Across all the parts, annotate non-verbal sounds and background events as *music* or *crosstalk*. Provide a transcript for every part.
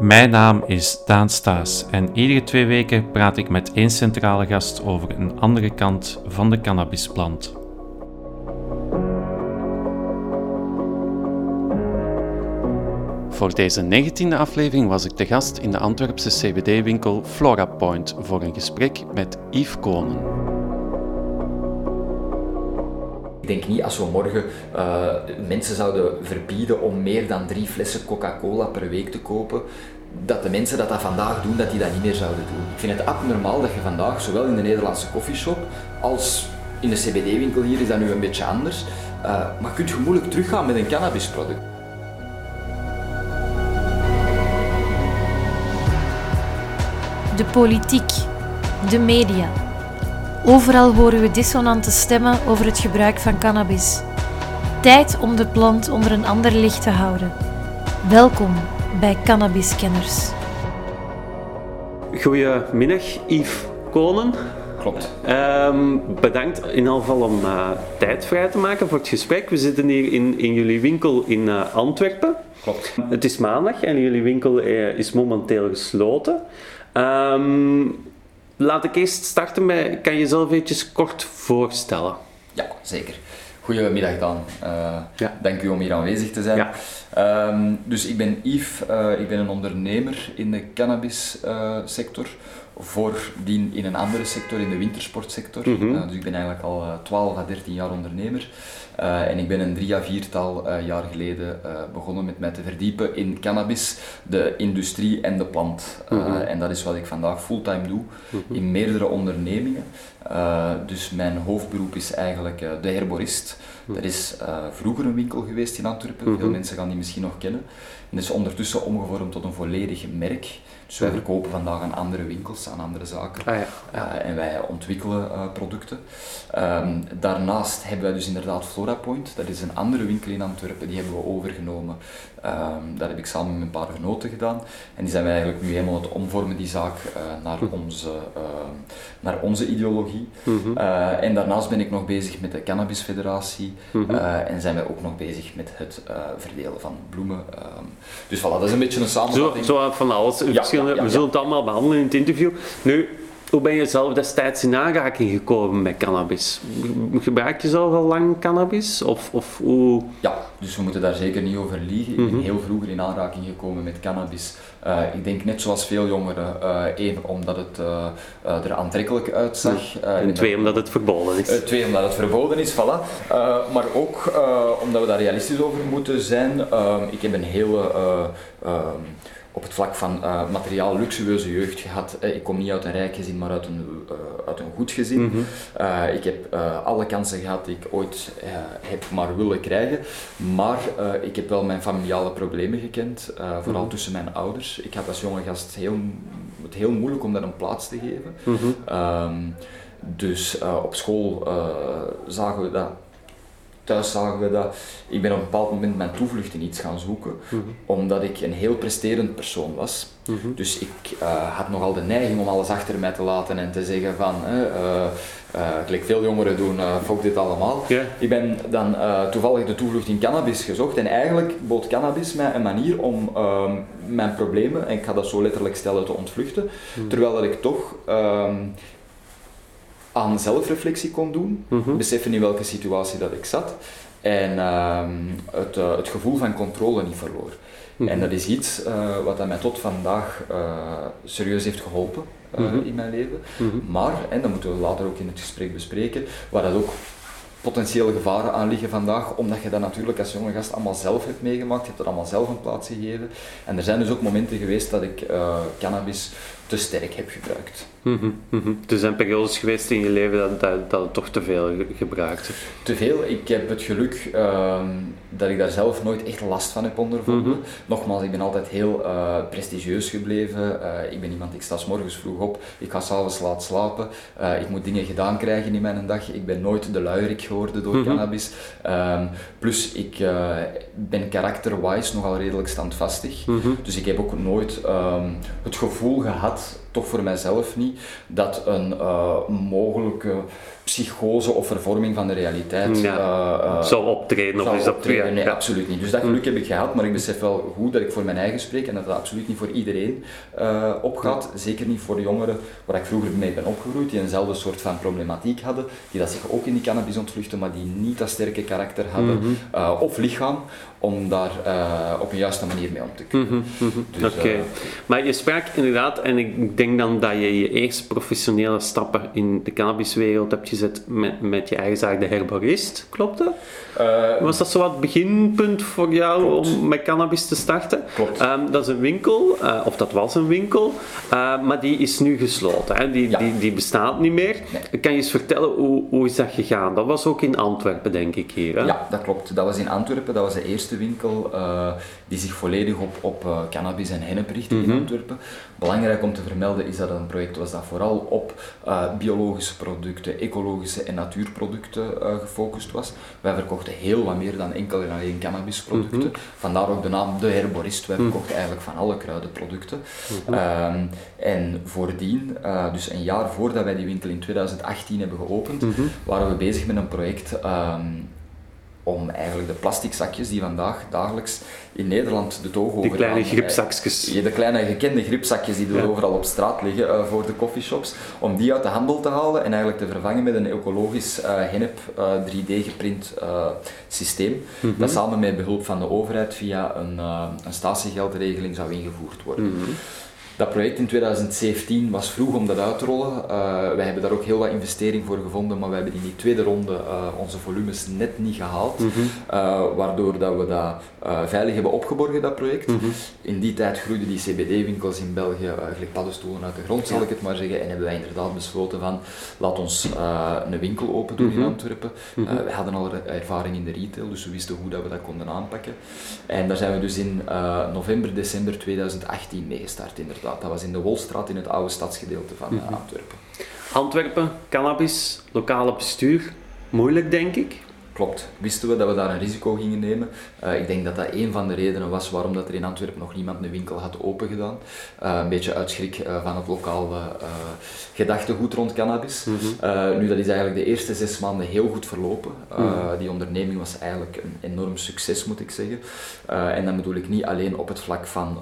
Mijn naam is Daan Staes en iedere twee weken praat ik met één centrale gast over een andere kant van de cannabisplant. Voor deze 19e aflevering was ik te gast in de Antwerpse CBD-winkel Flora Point voor een gesprek met Yves Konen. Ik denk niet als we morgen uh, mensen zouden verbieden om meer dan drie flessen Coca-Cola per week te kopen, dat de mensen dat dat vandaag doen, dat die dat niet meer zouden doen. Ik vind het abnormaal dat je vandaag, zowel in de Nederlandse koffieshop als in de CBD-winkel hier is dat nu een beetje anders, uh, maar kunt je moeilijk teruggaan met een cannabisproduct. De politiek, de media. Overal horen we dissonante stemmen over het gebruik van cannabis. Tijd om de plant onder een ander licht te houden. Welkom bij Cannabiskenners. Goedemiddag, Yves Konen. Klopt. Um, bedankt in ieder geval om uh, tijd vrij te maken voor het gesprek. We zitten hier in, in jullie winkel in uh, Antwerpen. Klopt. Het is maandag en jullie winkel uh, is momenteel gesloten. Um, laat ik eerst starten met, kan je jezelf eventjes kort voorstellen? Ja, zeker. Goedemiddag Dan. Uh, ja. Dank u om hier aanwezig te zijn. Ja. Um, dus ik ben Yves, uh, ik ben een ondernemer in de cannabissector. Uh, voordien in een andere sector, in de wintersportsector. Mm -hmm. dus ik ben eigenlijk al 12 à 13 jaar ondernemer. Uh, en ik ben een drie à viertal jaar geleden begonnen met mij te verdiepen in cannabis, de industrie en de plant. Mm -hmm. En dat is wat ik vandaag fulltime doe mm -hmm. in meerdere ondernemingen. dus mijn hoofdberoep is eigenlijk de herborist. Er is vroeger een winkel geweest in Antwerpen, veel mensen gaan die misschien nog kennen. En dat is ondertussen omgevormd tot een volledig merk. Dus wij verkopen vandaag aan andere winkels, aan andere zaken. Ah, ja. Uh, en wij ontwikkelen uh, producten. Um, daarnaast hebben wij dus inderdaad FloraPoint. Dat is een andere winkel in Antwerpen, die hebben we overgenomen. Um, dat heb ik samen met een paar genoten gedaan. En die zijn wij eigenlijk nu helemaal het omvormen, die zaak, uh, naar, onze, naar onze ideologie. Mm -hmm. en daarnaast ben ik nog bezig met de Cannabisfederatie. Mm -hmm. en zijn wij ook nog bezig met het verdelen van bloemen. Um, dus voilà, dat is een beetje een samenvatting. Zo, zo van alles. Ja we zullen het allemaal behandelen in het interview. Nu, hoe ben je zelf destijds in aanraking gekomen met cannabis? Gebruik je zelf al lang cannabis? Of, of hoe... Ja, dus we moeten daar zeker niet over liegen. Ik ben mhm. heel vroeger in aanraking gekomen met cannabis. Uh, ik denk net zoals veel jongeren. Uh, één, omdat het uh, er aantrekkelijk uitzag. en twee, omdat het verboden is. twee, omdat het verboden is, voilà. maar ook omdat we daar realistisch over moeten zijn. ik heb een hele op het vlak van uh, materiaal luxueuze jeugd gehad. ik kom niet uit een rijk gezin, maar uit een, uh, uit een goed gezin. Mm -hmm. uh, ik heb alle kansen gehad die ik ooit heb maar willen krijgen. Maar ik heb wel mijn familiale problemen gekend, vooral mm -hmm. tussen mijn ouders. Ik had als jonge gast heel, het heel moeilijk om daar een plaats te geven. Mm -hmm. um, dus op school zagen we dat thuis zagen we dat. Ik ben op een bepaald moment mijn toevlucht in iets gaan zoeken, mm -hmm. omdat ik een heel presterend persoon was. Mm -hmm. Dus ik uh, had nogal de neiging om alles achter mij te laten en te zeggen van, uh, uh, gelijk veel jongeren doen, uh, fok dit allemaal. Yeah. Ik ben dan toevallig de toevlucht in cannabis gezocht en eigenlijk bood cannabis mij een manier om ehm, mijn problemen, en ik ga dat zo letterlijk stellen, te ontvluchten. Mm -hmm. Terwijl dat ik toch um, aan zelfreflectie kon doen, mm -hmm. beseffen in welke situatie dat ik zat en uh, het, uh, het, gevoel van controle niet verloor. Mm -hmm. En dat is iets uh, wat mij tot vandaag uh, serieus heeft geholpen mm -hmm. in mijn leven. Mhm. Maar, en dat moeten we later ook in het gesprek bespreken, waar dat ook potentiële gevaren aan liggen vandaag, omdat je dat natuurlijk als jonge gast allemaal zelf hebt meegemaakt, je hebt er allemaal zelf een plaats gegeven. En er zijn dus ook momenten geweest dat ik cannabis te sterk heb gebruikt. Mm -hmm, mm -hmm. Er zijn periodes geweest in je leven dat, dat, dat toch te veel gebruikt Te veel. Ik heb het geluk uh, dat ik daar zelf nooit echt last van heb ondervonden. Mm -hmm. Nogmaals, ik ben altijd heel uh, prestigieus gebleven. Uh, ik ben iemand, ik sta s morgens vroeg op, ik ga s'avonds laat slapen. Uh, ik moet dingen gedaan krijgen in mijn dag. Ik ben nooit de luierik geworden door cannabis. Um, plus, ik ben karakterwise nogal redelijk standvastig. Dus ik heb ook nooit um, het gevoel gehad plaats toch voor mijzelf niet, dat een mogelijke psychose of vervorming van de realiteit ja. uh, zou optreden. Of is dat optreden. Nee, absoluut niet. Dus dat geluk heb ik gehad, maar ik besef wel goed dat ik voor mijn eigen spreek en dat dat absoluut niet voor iedereen uh, opgaat. Zeker niet voor de jongeren waar ik vroeger mee ben opgegroeid, die eenzelfde soort van problematiek hadden, die dat zich ook in die cannabis ontvluchten, maar die niet dat sterke karakter hadden mm -hmm. uh, of lichaam om daar op een juiste manier mee om te kunnen. Mm -hmm. dus, Oké, okay. maar je sprak inderdaad, en ik denk dan dat je je eerste professionele stappen in de cannabiswereld hebt gezet met, met je eigen zaak, de herborist, klopt dat? Uh, Was dat zo wat beginpunt voor jou klopt. om met cannabis te starten? Klopt. Um, dat is een winkel, uh, of dat was een winkel, uh, maar die is nu gesloten. Hè? Die, ja. die, die bestaat niet meer. Nee. Kan je eens vertellen hoe, hoe is dat gegaan? Dat was ook in Antwerpen, denk ik hier. Hè? Ja, dat klopt. Dat was in Antwerpen. Dat was de eerste winkel die zich volledig op, op cannabis en hennep richtte mm -hmm. in Antwerpen. Belangrijk om te vermelden is dat het een project was dat vooral op biologische producten, ecologische en natuurproducten gefocust was. Wij verkochten heel wat meer dan enkel en alleen cannabisproducten. Mm -hmm. Vandaar ook de naam De Herborist. Wij verkochten eigenlijk van alle kruidenproducten. Mm -hmm. en voordien, uh, dus een jaar voordat wij die winkel in 2018 hebben geopend, -hmm. waren we bezig met een project um, om eigenlijk de plastic zakjes die vandaag dagelijks in Nederland de toog over Die kleine gripzakjes. De kleine gekende gripzakjes die er ja. overal op straat liggen uh, voor de coffeeshops, om die uit de handel te halen en eigenlijk te vervangen met een ecologisch uh, hennep uh, 3D geprint systeem, mm -hmm. dat samen met behulp van de overheid via een, een statiegeldregeling zou ingevoerd worden. Mm -hmm. Dat project in 2017 was vroeg om dat uit te rollen. Uh, wij hebben daar ook heel wat investering voor gevonden, maar we hebben in die tweede ronde uh, onze volumes net niet gehaald. Mm -hmm. uh, waardoor dat we dat veilig hebben opgeborgen, dat project. Mm -hmm. In die tijd groeiden die CBD-winkels in België gelijk paddenstoelen uit de grond, zal ik het maar zeggen. En hebben wij inderdaad besloten van, laat ons een winkel open doen mm -hmm. in Antwerpen. -hmm. wij hadden al ervaring in de retail, dus we wisten hoe dat we dat konden aanpakken. En daar zijn we dus in november, december 2018 mee gestart, inderdaad. Dat was in de Wolstraat in het oude stadsgedeelte van mm -hmm. Antwerpen. Antwerpen, cannabis, lokale bestuur. Moeilijk, denk ik. Klopt. Wisten we dat we daar een risico gingen nemen. Uh, ik denk dat dat een van de redenen was waarom dat er in Antwerpen nog niemand een winkel had opengedaan. Uh, een beetje uitschrik uh, van het lokale gedachtegoed rond cannabis. Mm -hmm. nu, dat is eigenlijk de eerste zes maanden heel goed verlopen. Mm -hmm. Die onderneming was eigenlijk een enorm succes, moet ik zeggen. en dan bedoel ik niet alleen op het vlak van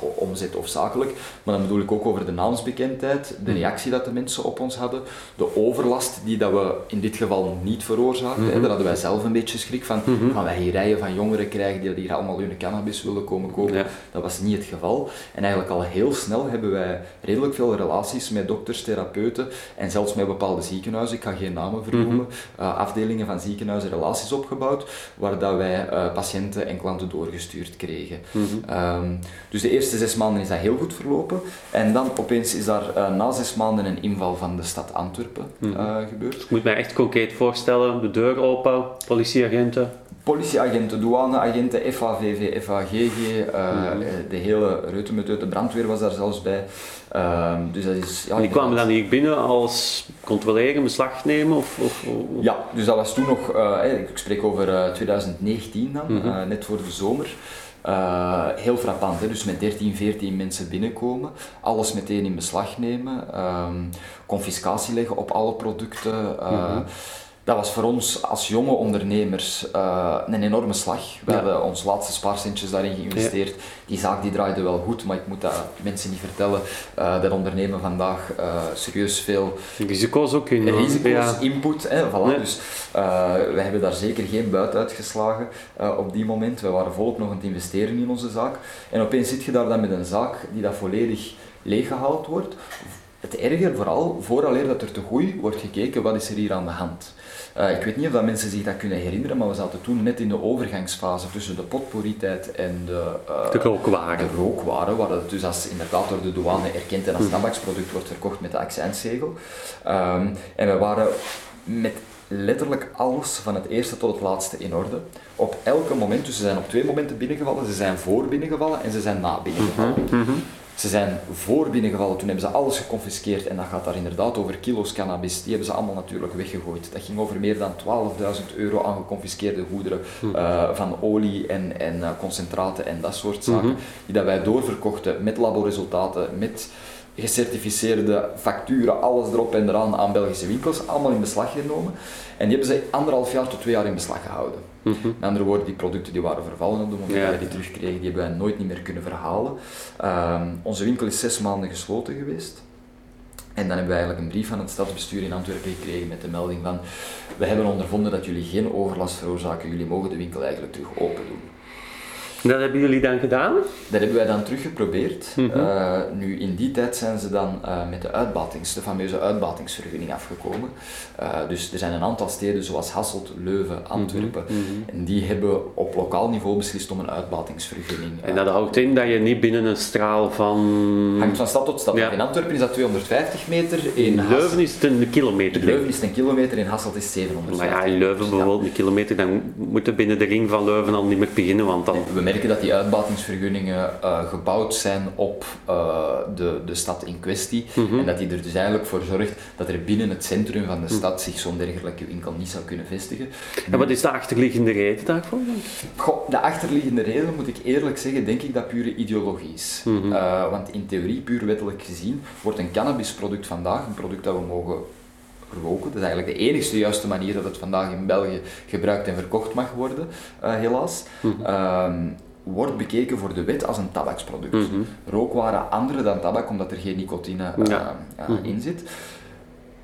omzet of zakelijk, maar dan bedoel ik ook over de naamsbekendheid, de reactie dat de mensen op ons hadden, de overlast die dat we in dit geval niet veroorzaakten. Mm -hmm. Daar hadden wij zelf een beetje schrik van, mm -hmm. gaan wij hier rijen van jongeren krijgen die hier allemaal hun cannabis willen komen kopen. Ja. Dat was niet het geval. En eigenlijk al heel snel hebben wij redelijk veel relaties met dokters, therapeuten en zelfs met bepaalde ziekenhuizen, ik ga geen namen vernoemen, mm -hmm. uh, afdelingen van ziekenhuizen relaties opgebouwd, waar dat wij uh, patiënten en klanten doorgestuurd kregen. Mm -hmm. um, dus de eerste zes maanden is dat heel goed verlopen. En dan opeens is daar uh, na zes maanden een inval van de stad Antwerpen gebeurd. Ik moet mij echt concreet voorstellen, de deur open, politieagenten? Politieagenten, douaneagenten, FAVV, FAGG, uh, mm. de hele reutemeteut, de brandweer was daar zelfs bij. Uh, dus dat is, ja, die kwamen dan hier binnen als controleren, beslag nemen? Of, of, of? Ja, dus dat was toen nog, uh, ik spreek over 2019 dan, mm -hmm. net voor de zomer. Uh, heel frappant, hè? dus met 13, 14 mensen binnenkomen, alles meteen in beslag nemen, um, confiscatie leggen op alle producten. Uh, mm -hmm dat was voor ons als jonge ondernemers uh, een enorme slag. We ja. hebben ons laatste spaarcentjes daarin geïnvesteerd. Ja. Die zaak die draaide wel goed, maar ik moet dat mensen niet vertellen. Uh, dat ondernemen vandaag uh, serieus veel risico's ook in. Risico's, ja. input. Hè, voilà. Dus we hebben daar zeker geen buit uitgeslagen op die moment. We waren volop nog aan het investeren in onze zaak. En opeens zit je daar dan met een zaak die dat volledig leeggehaald wordt. Het erger vooral, vooraleer dat er te goed wordt gekeken, wat is er hier aan de hand? Uh, ik weet niet of dat mensen zich dat kunnen herinneren, maar we zaten toen net in de overgangsfase tussen de potpourri-tijd en de, uh, de rookwaren. De rookwaren, waar het dus als inderdaad door de douane erkend en als tabaksproduct wordt verkocht met de accijnszegel. Um, en we waren met letterlijk alles van het eerste tot het laatste in orde. Op elke moment, dus ze zijn op twee momenten binnengevallen, ze zijn voor binnengevallen en ze zijn na binnengevallen. Mm -hmm. Ze zijn voor binnengevallen, toen hebben ze alles geconfiskeerd en dat gaat daar inderdaad over kilo's cannabis. Die hebben ze allemaal natuurlijk weggegooid. Dat ging over meer dan 12.000 euro aan geconfiskeerde goederen hm. uh, van olie en, en uh, concentraten en dat soort zaken. Mm -hmm. Die dat wij doorverkochten met laboresultaten, met gecertificeerde facturen, alles erop en eraan aan Belgische winkels, allemaal in beslag genomen. En die hebben ze anderhalf jaar tot twee jaar in beslag gehouden. Mm Met andere woorden, die producten die waren vervallen op de moment dat wij die terugkregen, die hebben wij nooit niet meer kunnen verhalen. Ehm, onze winkel is zes maanden gesloten geweest. En dan hebben we eigenlijk een brief van het stadsbestuur in Antwerpen gekregen met de melding van we hebben ondervonden dat jullie geen overlast veroorzaken, jullie mogen de winkel eigenlijk terug open doen. Dat hebben jullie dan gedaan? Dat hebben wij dan teruggeprobeerd. Mm nu, in die tijd zijn ze dan uh, met de uitbatings, de fameuze uitbatingsvergunning afgekomen. Uh, dus er zijn een aantal steden zoals Hasselt, Leuven, mhm. Antwerpen. Mm -hmm. En die hebben op lokaal niveau beslist om een uitbatingsvergunning. En dat houdt in dat je niet binnen een straal van... Hangt van stad tot stad. Ja. In Antwerpen is dat 250 meter. In, in Leuven is het een kilometer. In Leuven is het een kilometer, in Hasselt is het 750 Maar ja, in Leuven bijvoorbeeld een kilometer, dan moeten binnen de ring van Leuven al niet meer beginnen, want dan merken dat die uitbatingsvergunningen uh, gebouwd zijn op uh, de, de stad in kwestie. Mm -hmm. En dat die er dus eigenlijk voor zorgt dat er binnen het centrum van de mhm. stad zich zo'n dergelijke winkel niet zou kunnen vestigen. En wat is de achterliggende reden daarvoor? Goh, de achterliggende reden, moet ik eerlijk zeggen, denk ik dat pure ideologie is. Mm -hmm. uh, want in theorie, puur wettelijk gezien, wordt een cannabisproduct vandaag, een product dat we mogen roken. Dat is eigenlijk de enigste juiste manier dat het vandaag in België gebruikt en verkocht mag worden, uh, helaas. Mm -hmm. um, wordt bekeken voor de wet als een tabaksproduct. Mm -hmm. Rookwaren andere dan tabak, omdat er geen nicotine uh, ja. uh, mm -hmm. in zit.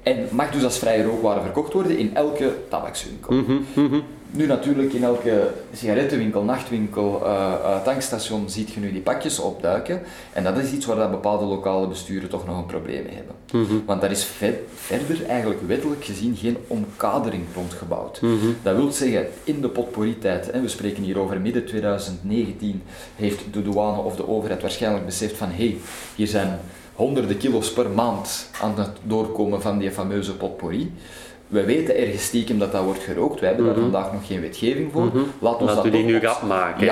En mag dus als vrije rookwaren verkocht worden in elke tabakswinkel. Nu natuurlijk in elke sigarettenwinkel, nachtwinkel, uh, uh, tankstation ziet je nu die pakjes opduiken. En dat is iets waar dat bepaalde lokale besturen toch nog een probleem mee hebben. Mm -hmm. Want daar is ver verder eigenlijk wettelijk gezien geen omkadering rondgebouwd. Mm -hmm. Dat wil zeggen, in de potpourri-tijd, we spreken hier over midden 2019, heeft de douane of de overheid waarschijnlijk beseft van hé, hey, hier zijn honderden kilo's per maand aan het doorkomen van die fameuze potpourri. We weten ergens stiekem dat dat wordt gerookt. Wij hebben mm -hmm. daar vandaag nog geen wetgeving voor. Mm -hmm. Laat ons dat die nu gaat maken.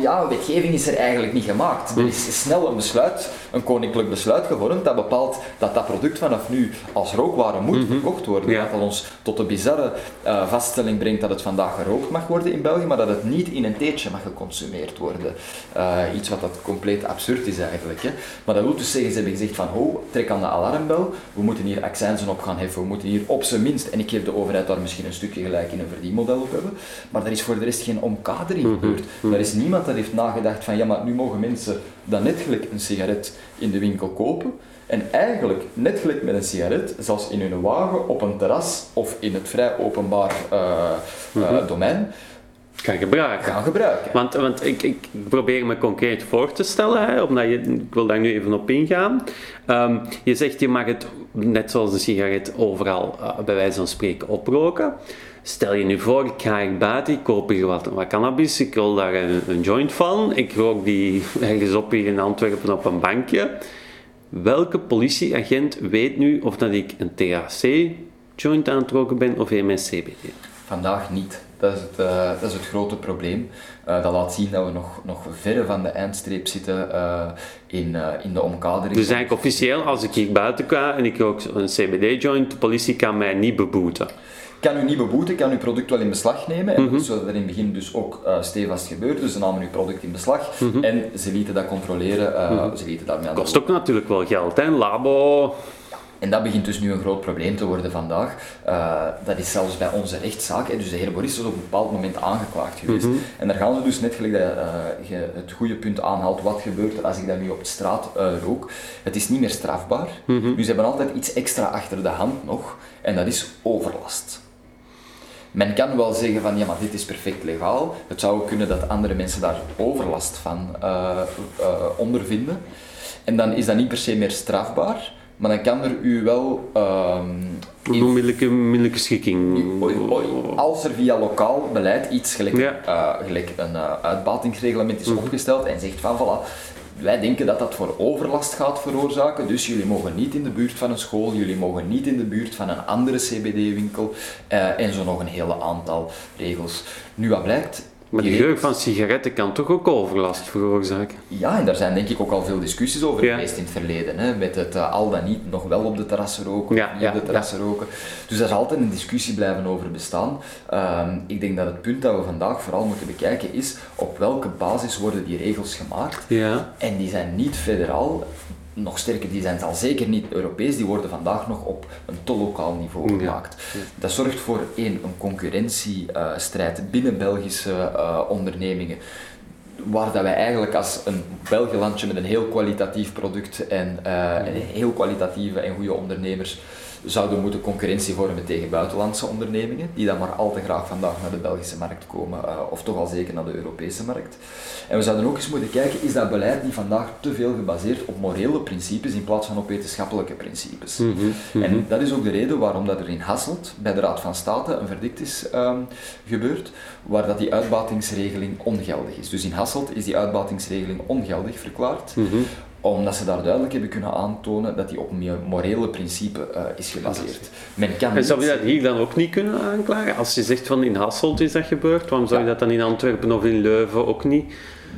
Ja, wetgeving is er eigenlijk niet gemaakt. Mm. Er is snel een besluit, een koninklijk besluit gevormd dat bepaalt dat dat product vanaf nu als rookware moet verkocht worden. Ja. Dat ons tot de bizarre uh, vaststelling brengt dat het vandaag gerookt mag worden in België, maar dat het niet in een theetje mag geconsumeerd worden. Uh, iets wat dat compleet absurd is eigenlijk. Hè. Maar dat wil dus zeggen, ze hebben gezegd van, ho, trek aan de alarmbel, we moeten hier accijnzen op gaan heffen, we moeten hier op zijn minst en ik geef de overheid daar misschien een stukje gelijk in een verdienmodel op hebben, maar er is voor de rest geen omkadering gebeurd. Mm -hmm. Er is niemand dat heeft nagedacht van ja, maar nu mogen mensen dan net gelijk een sigaret in de winkel kopen en eigenlijk net gelijk met een sigaret, zelfs in hun wagen, op een terras of in het vrij openbaar uh, mm -hmm. uh, domein, gaan gebruiken. Gaan gebruiken. Want, want ik, ik probeer me concreet voor te stellen, hè, omdat je, ik wil daar nu even op ingaan. Um, je zegt je mag het, net zoals een sigaret, overal uh, bij wijze van spreken oproken. Stel je nu voor, ik ga hier buiten, ik koop hier wat, wat cannabis, ik wil daar een, een, joint van, ik rook die *laughs* ergens op hier in Antwerpen op een bankje. Welke politieagent weet nu of dat ik een THC-joint aan het roken ben of een CBD? Vandaag niet. Dat is het, uh, dat is het grote probleem. Uh, dat laat zien dat we nog, nog verre van de eindstreep zitten uh, in, in de omkadering. Dus eigenlijk officieel, als ik hier buiten ga en ik rook een CBD-joint, de politie kan mij niet beboeten? kan u niet beboeten, kan uw product wel in beslag nemen. En mm -hmm. zoals dat in het begin dus ook uh, stevast gebeurde. Dus ze namen uw product in beslag mm -hmm. en ze lieten dat controleren. Uh, mm -hmm. ze lieten dat kost ook natuurlijk wel geld, hè? Labo. En dat begint dus nu een groot probleem te worden vandaag. Uh, dat is zelfs bij onze rechtszaak. Hè. Dus de heer Boris is op een bepaald moment aangeklaagd geweest. Mm -hmm. En daar gaan ze dus net gelijk dat uh, je het goede punt aanhaalt. Wat gebeurt er als ik dat nu op de straat uh, rook? Het is niet meer strafbaar. Mm -hmm. Dus ze hebben altijd iets extra achter de hand nog. En dat is overlast. Men kan wel zeggen van ja, maar dit is perfect legaal. Het zou kunnen dat andere mensen daar overlast van ondervinden. En dan is dat niet per se meer strafbaar. Maar dan kan er u wel... Um, een onmiddellijke, onmiddellijke schikking. Als er via lokaal beleid iets gelijk, ja. uh, gelijk een uh, uitbatingsreglement is mm -hmm. opgesteld en zegt van voilà, wij denken dat dat voor overlast gaat veroorzaken, dus jullie mogen niet in de buurt van een school, jullie mogen niet in de buurt van een andere CBD-winkel uh, en zo nog een hele aantal regels. Nu wat blijkt, maar de geur van sigaretten kan toch ook overlast veroorzaken? Ja, en daar zijn denk ik ook al veel discussies over ja. geweest in het verleden. Hè, met het uh, al dan niet nog wel op de terrassen roken, ja, niet ja, op de terrassen roken. Dus daar zal altijd een discussie blijven over bestaan. Um, ik denk dat het punt dat we vandaag vooral moeten bekijken is op welke basis worden die regels gemaakt. En die zijn niet federaal, nog sterker, die zijn al zeker niet Europees, die worden vandaag nog op een te lokaal niveau gemaakt. Dat zorgt voor één, een concurrentiestrijd binnen Belgische uh, ondernemingen waar dat wij eigenlijk als een Belgelandje met een heel kwalitatief product en, uh, en heel kwalitatieve en goede ondernemers zouden moeten concurrentie vormen tegen buitenlandse ondernemingen, die dan maar al te graag vandaag naar de Belgische markt komen, uh, of toch al zeker naar de Europese markt. En we zouden ook eens moeten kijken, is dat beleid die vandaag te veel gebaseerd op morele principes in plaats van op wetenschappelijke principes? Mm -hmm, En dat is ook de reden waarom dat er in Hasselt, bij de Raad van State, een verdict is um, gebeurd, waar dat die uitbatingsregeling ongeldig is. Dus in Hasselt is die uitbatingsregeling ongeldig verklaard, mm -hmm omdat ze daar duidelijk hebben kunnen aantonen dat die op morele principe uh, is gebaseerd. Men kan en zou je dat hier dan ook niet kunnen aanklagen? Als je zegt van in Hasselt is dat gebeurd, waarom zou je dat dan in Antwerpen of in Leuven ook niet?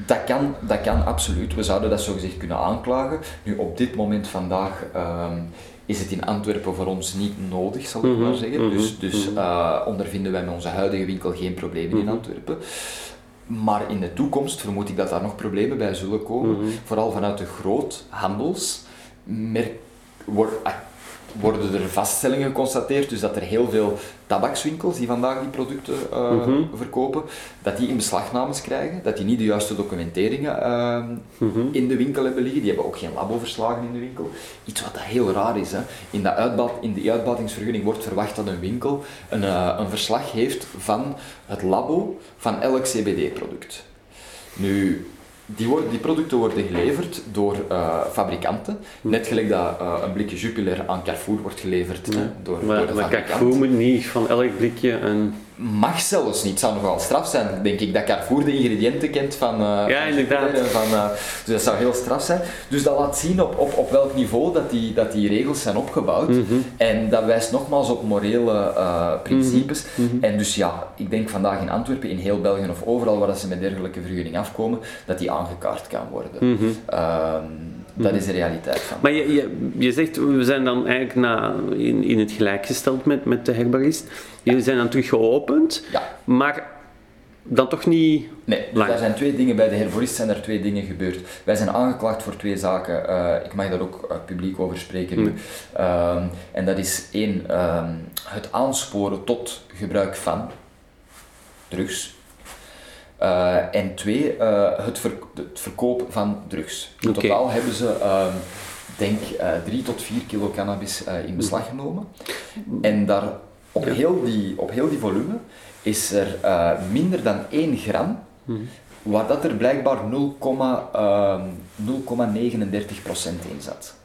Dat kan, dat kan absoluut. We zouden dat zogezegd kunnen aanklagen. Nu, op dit moment vandaag um, is het in Antwerpen voor ons niet nodig, zal ik -hmm, maar zeggen. Mm -hmm, dus dus uh, ondervinden wij met onze huidige winkel geen problemen in mhm. Antwerpen. Maar in de toekomst vermoed ik dat daar nog problemen bij zullen komen. Mhm. Vooral vanuit de groothandels worden er vaststellingen geconstateerd, dus dat er heel veel tabakswinkels die vandaag die producten uh, verkopen, dat die in beslagnames krijgen, dat die niet de juiste documenteringen uh, mm in de winkel hebben liggen. Die hebben ook geen laboverslagen in de winkel. Iets wat dat heel raar is. Hè. In, de uitbaat, in de uitbatingsvergunning wordt verwacht dat een winkel een, uh, een verslag heeft van het labo van elk CBD-product. Nu, die, worden, die producten worden geleverd door uh, fabrikanten. Net gelijk dat uh, een blikje Jupiler aan Carrefour wordt geleverd ja. door, maar, door de maar Carrefour moet niet van elk blikje een mag zelfs niet. Het zou nogal straf zijn, denk ik, dat Carrefour de ingrediënten kent van... Uh, ja, inderdaad. Van, uh, dus dat zou heel straf zijn. Dus dat laat zien op, op, op welk niveau dat die, dat die regels zijn opgebouwd. Mm -hmm. En dat wijst nogmaals op morele uh, principes. Mm -hmm. En dus ja, ik denk vandaag in Antwerpen, in heel België of overal waar ze met dergelijke vergunning afkomen, dat die aangekaart kan worden. Mm -hmm. Dat is de realiteit van. Maar je, je, je zegt, we zijn dan eigenlijk na, in, in het gelijk gesteld met, met de herbarist. Jullie zijn dan terug geopend, ja. maar dan toch niet Nee, dus er zijn twee dingen, bij de herborist zijn er twee dingen gebeurd. Wij zijn aangeklaagd voor twee zaken, uh, ik mag daar ook uh, publiek over spreken nu. Mm. Uh, en dat is één, ehm, het aansporen tot gebruik van drugs. Uh, en twee, uh, het, het, verkoop van drugs. In okay. totaal hebben ze, uh, denk uh, drie tot vier kilo cannabis in beslag genomen. En daar, op, ja. heel die, op heel die volume is er minder dan 1 gram, mm. waar dat er blijkbaar 0,39% in zat.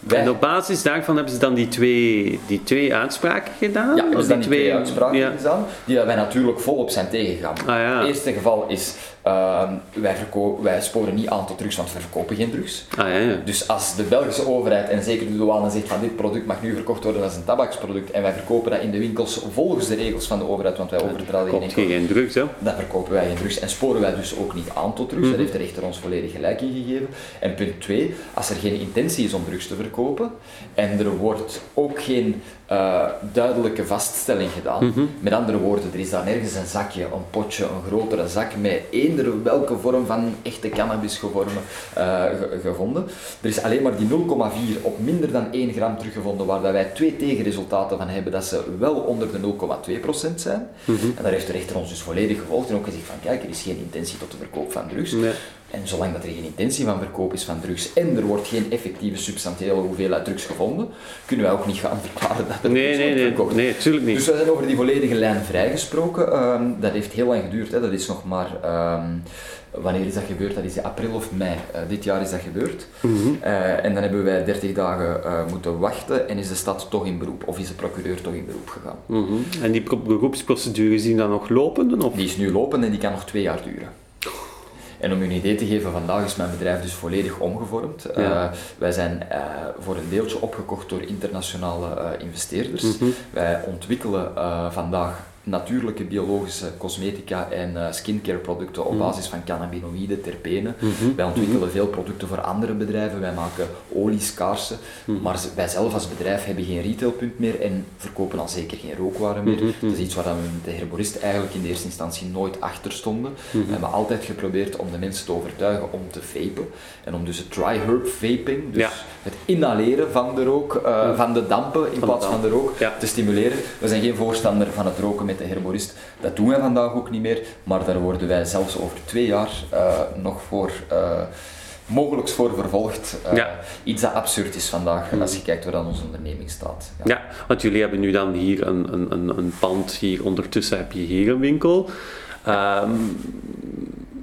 Wij... En op basis daarvan hebben ze dan die twee, die twee uitspraken gedaan? Ja, ze die twee, twee uitspraken ja. gedaan, die wij natuurlijk volop zijn tegengegaan. Ah, ja. Het eerste geval is uh, wij, wij sporen niet aan tot drugs, want we verkopen geen drugs. Ah, ja, ja. Dus als de Belgische overheid en zeker de douane zegt van dit product mag nu verkocht worden als een tabaksproduct en wij verkopen dat in de winkels volgens de regels van de overheid, want wij overtraden geen enkel... geen drugs, hè? Dan verkopen wij geen drugs en sporen wij dus ook niet aan tot drugs. Mm -hmm. Daar heeft de rechter ons volledig gelijk in gegeven. En punt 2, als er geen intentie is om drugs te verkopen en er wordt ook geen uh, duidelijke vaststelling gedaan. Mm -hmm. Met andere woorden, er is daar nergens een zakje, een potje, een grotere zak met eender welke vorm van echte cannabis gevormen, uh, gevonden. Er is alleen maar die 0,4 op minder dan 1 gram teruggevonden, waar dat wij twee tegenresultaten van hebben dat ze wel onder de 0,2% zijn. Mm -hmm. En daar heeft de rechter ons dus volledig gevolgd en ook gezegd van kijk, er is geen intentie tot de verkoop van drugs. Nee. En zolang dat er geen intentie van verkoop is van drugs en er wordt geen effectieve substantiële hoeveelheid drugs gevonden, kunnen wij ook niet gaan verklaren dat er nee, nee, nee, nee, natuurlijk niet. Dus we zijn over die volledige lijn vrijgesproken. Um, dat heeft heel lang geduurd, hè. dat is nog maar... Um, wanneer is dat gebeurd? Dat is in april of mei. Uh, dit jaar is dat gebeurd. Mm -hmm. uh, en dan hebben wij 30 dagen uh, moeten wachten en is de stad toch in beroep, of is de procureur toch in beroep gegaan. Mm -hmm. En die beroepsprocedure is die dan nog lopende? Of? Die is nu lopend en die kan nog twee jaar duren. En om u een idee te geven, vandaag is mijn bedrijf dus volledig omgevormd. Ja. Uh, wij zijn uh, voor een deeltje opgekocht door internationale uh, investeerders. Mm -hmm. Wij ontwikkelen vandaag natuurlijke biologische cosmetica en uh, skincare producten op mhm. basis van cannabinoïden, terpenen. Mhm. Wij ontwikkelen mhm. veel producten voor andere bedrijven, wij maken olies, kaarsen, maar wij zelf als bedrijf hebben geen retailpunt meer en verkopen al zeker geen rookwaren meer. Dat is iets waar we met de herborist eigenlijk in de eerste instantie nooit achter stonden. We hebben altijd geprobeerd om de mensen te overtuigen om te vapen en om dus het dry herb vaping, dus het inhaleren van de rook, uh, van de dampen in plaats van de rook, te stimuleren. We zijn geen voorstander van het roken met de herborist. Dat doen wij vandaag ook niet meer, maar daar worden wij zelfs over twee jaar uh, nog voor uh, mogelijk voor vervolgd. Uh, ja. Iets dat absurd is vandaag als je kijkt waar dan onze onderneming staat. Ja. ja. want jullie hebben nu dan hier een, een, een, een pand, hier ondertussen heb je hier een winkel. Um,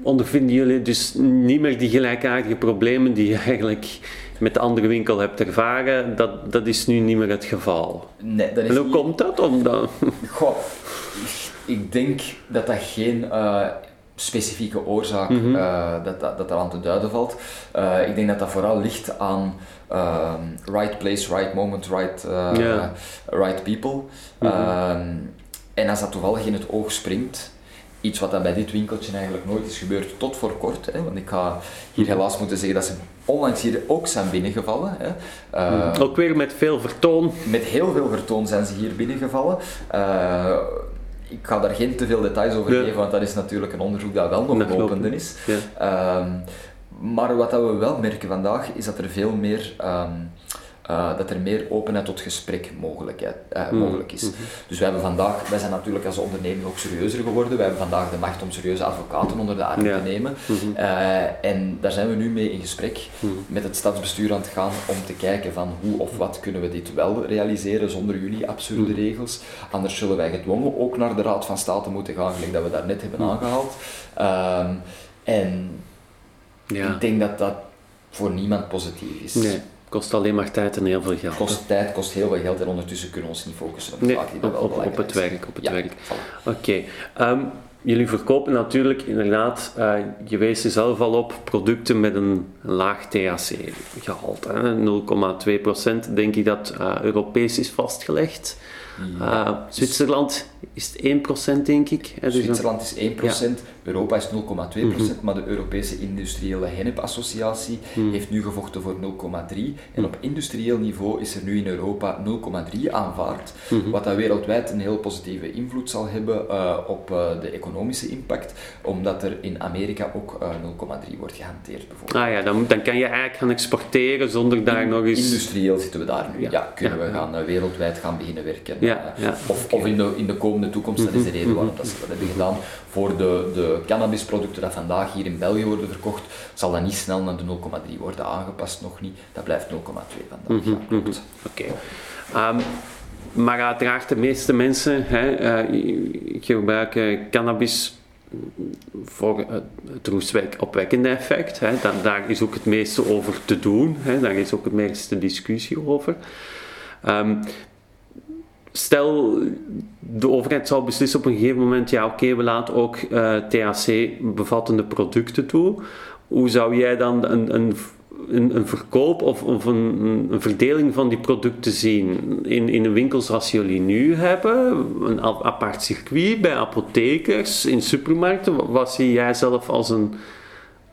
ondervinden jullie dus niet meer die gelijkaardige problemen die je eigenlijk met de andere winkel hebt ervaren? Dat, dat is nu niet meer het geval. Nee, dat is en hoe komt dat? Omdat... Goh, ik denk dat dat geen uh, specifieke oorzaak mm dat, dat, dat eraan te duiden valt. Uh, ik denk dat dat vooral ligt aan right place, right moment, right, yeah. right people. Mm -hmm. en als dat toevallig in het oog springt, iets wat dan bij dit winkeltje eigenlijk nooit is gebeurd tot voor kort. Hè, want ik ga hier mhm. helaas moeten zeggen dat ze onlangs hier ook zijn binnengevallen. Hè. Uh, ook weer met veel vertoon. Met heel veel vertoon zijn ze hier binnengevallen. Uh, ik ga daar geen te veel details over geven, want dat is natuurlijk een onderzoek dat wel nog lopende is. Uh, maar wat dat we wel merken vandaag, is dat er veel meer um, uh, dat er meer openheid tot gesprek mogelijkheid, uh, mogelijk is. Mhm. Dus wij hebben vandaag, wij zijn natuurlijk als onderneming ook serieuzer geworden. Wij hebben vandaag de macht om serieuze advocaten onder de arm te nemen. Mm en daar zijn we nu mee in gesprek mhm. met het stadsbestuur aan het gaan om te kijken van hoe of wat kunnen we dit wel realiseren zonder jullie absurde regels. Anders zullen wij gedwongen ook naar de Raad van State moeten gaan, gelijk dat we daar net hebben aangehaald. Ehm, en ja. ik denk dat dat voor niemand positief is. Nee kost alleen maar tijd en heel veel geld. Kost tijd, kost heel veel geld en ondertussen kunnen we ons niet focussen op de nee, die op, op, op, het werk. Op het werk. Oké. Ehm, jullie verkopen natuurlijk inderdaad, uh, je wees er zelf al op, producten met een laag THC-gehalte. 0,2% denk ik dat uh, Europees is vastgelegd. Ja. Uh, Zwitserland is het 1% denk ik. Dus Zwitserland is 1%, Europa is 0,2%, mhm. maar de Europese Industriële Hennepassociatie mm. heeft nu gevochten voor 0,3%. En op industrieel niveau is er nu in Europa 0,3 aanvaard, mhm. wat dat wereldwijd een heel positieve invloed zal hebben uh, op uh, de economische impact, omdat er in Amerika ook 0,3 wordt gehanteerd bijvoorbeeld. Ah ja, dan, dan kan je eigenlijk gaan exporteren zonder daar in, nog eens... Industrieel zitten we daar nu, ja. ja kunnen we gaan wereldwijd gaan beginnen werken. Ja, of, okay. of in, de, in de komende toekomst, dat is de reden waarom dat ze dat hebben gedaan. Voor de, cannabisproducten die vandaag hier in België worden verkocht, zal dat niet snel naar de 0,3 worden aangepast, nog niet. Dat blijft 0,2 vandaag. Mm -hmm. Oké. Um, maar uiteraard, de meeste mensen hè, uh, gebruiken cannabis voor het roestopwekkende effect. Hè. Daar, daar, is ook het meeste over te doen. Hè. Daar is ook het meeste discussie over. Um, stel, de overheid zou beslissen op een gegeven moment, ja oké, we laten ook eh, THC-bevattende producten toe. Hoe zou jij dan een, een, een, verkoop of, of een, een, verdeling van die producten zien? In, in de winkels zoals jullie nu hebben, een apart circuit bij apothekers, in supermarkten, wat zie jij zelf als een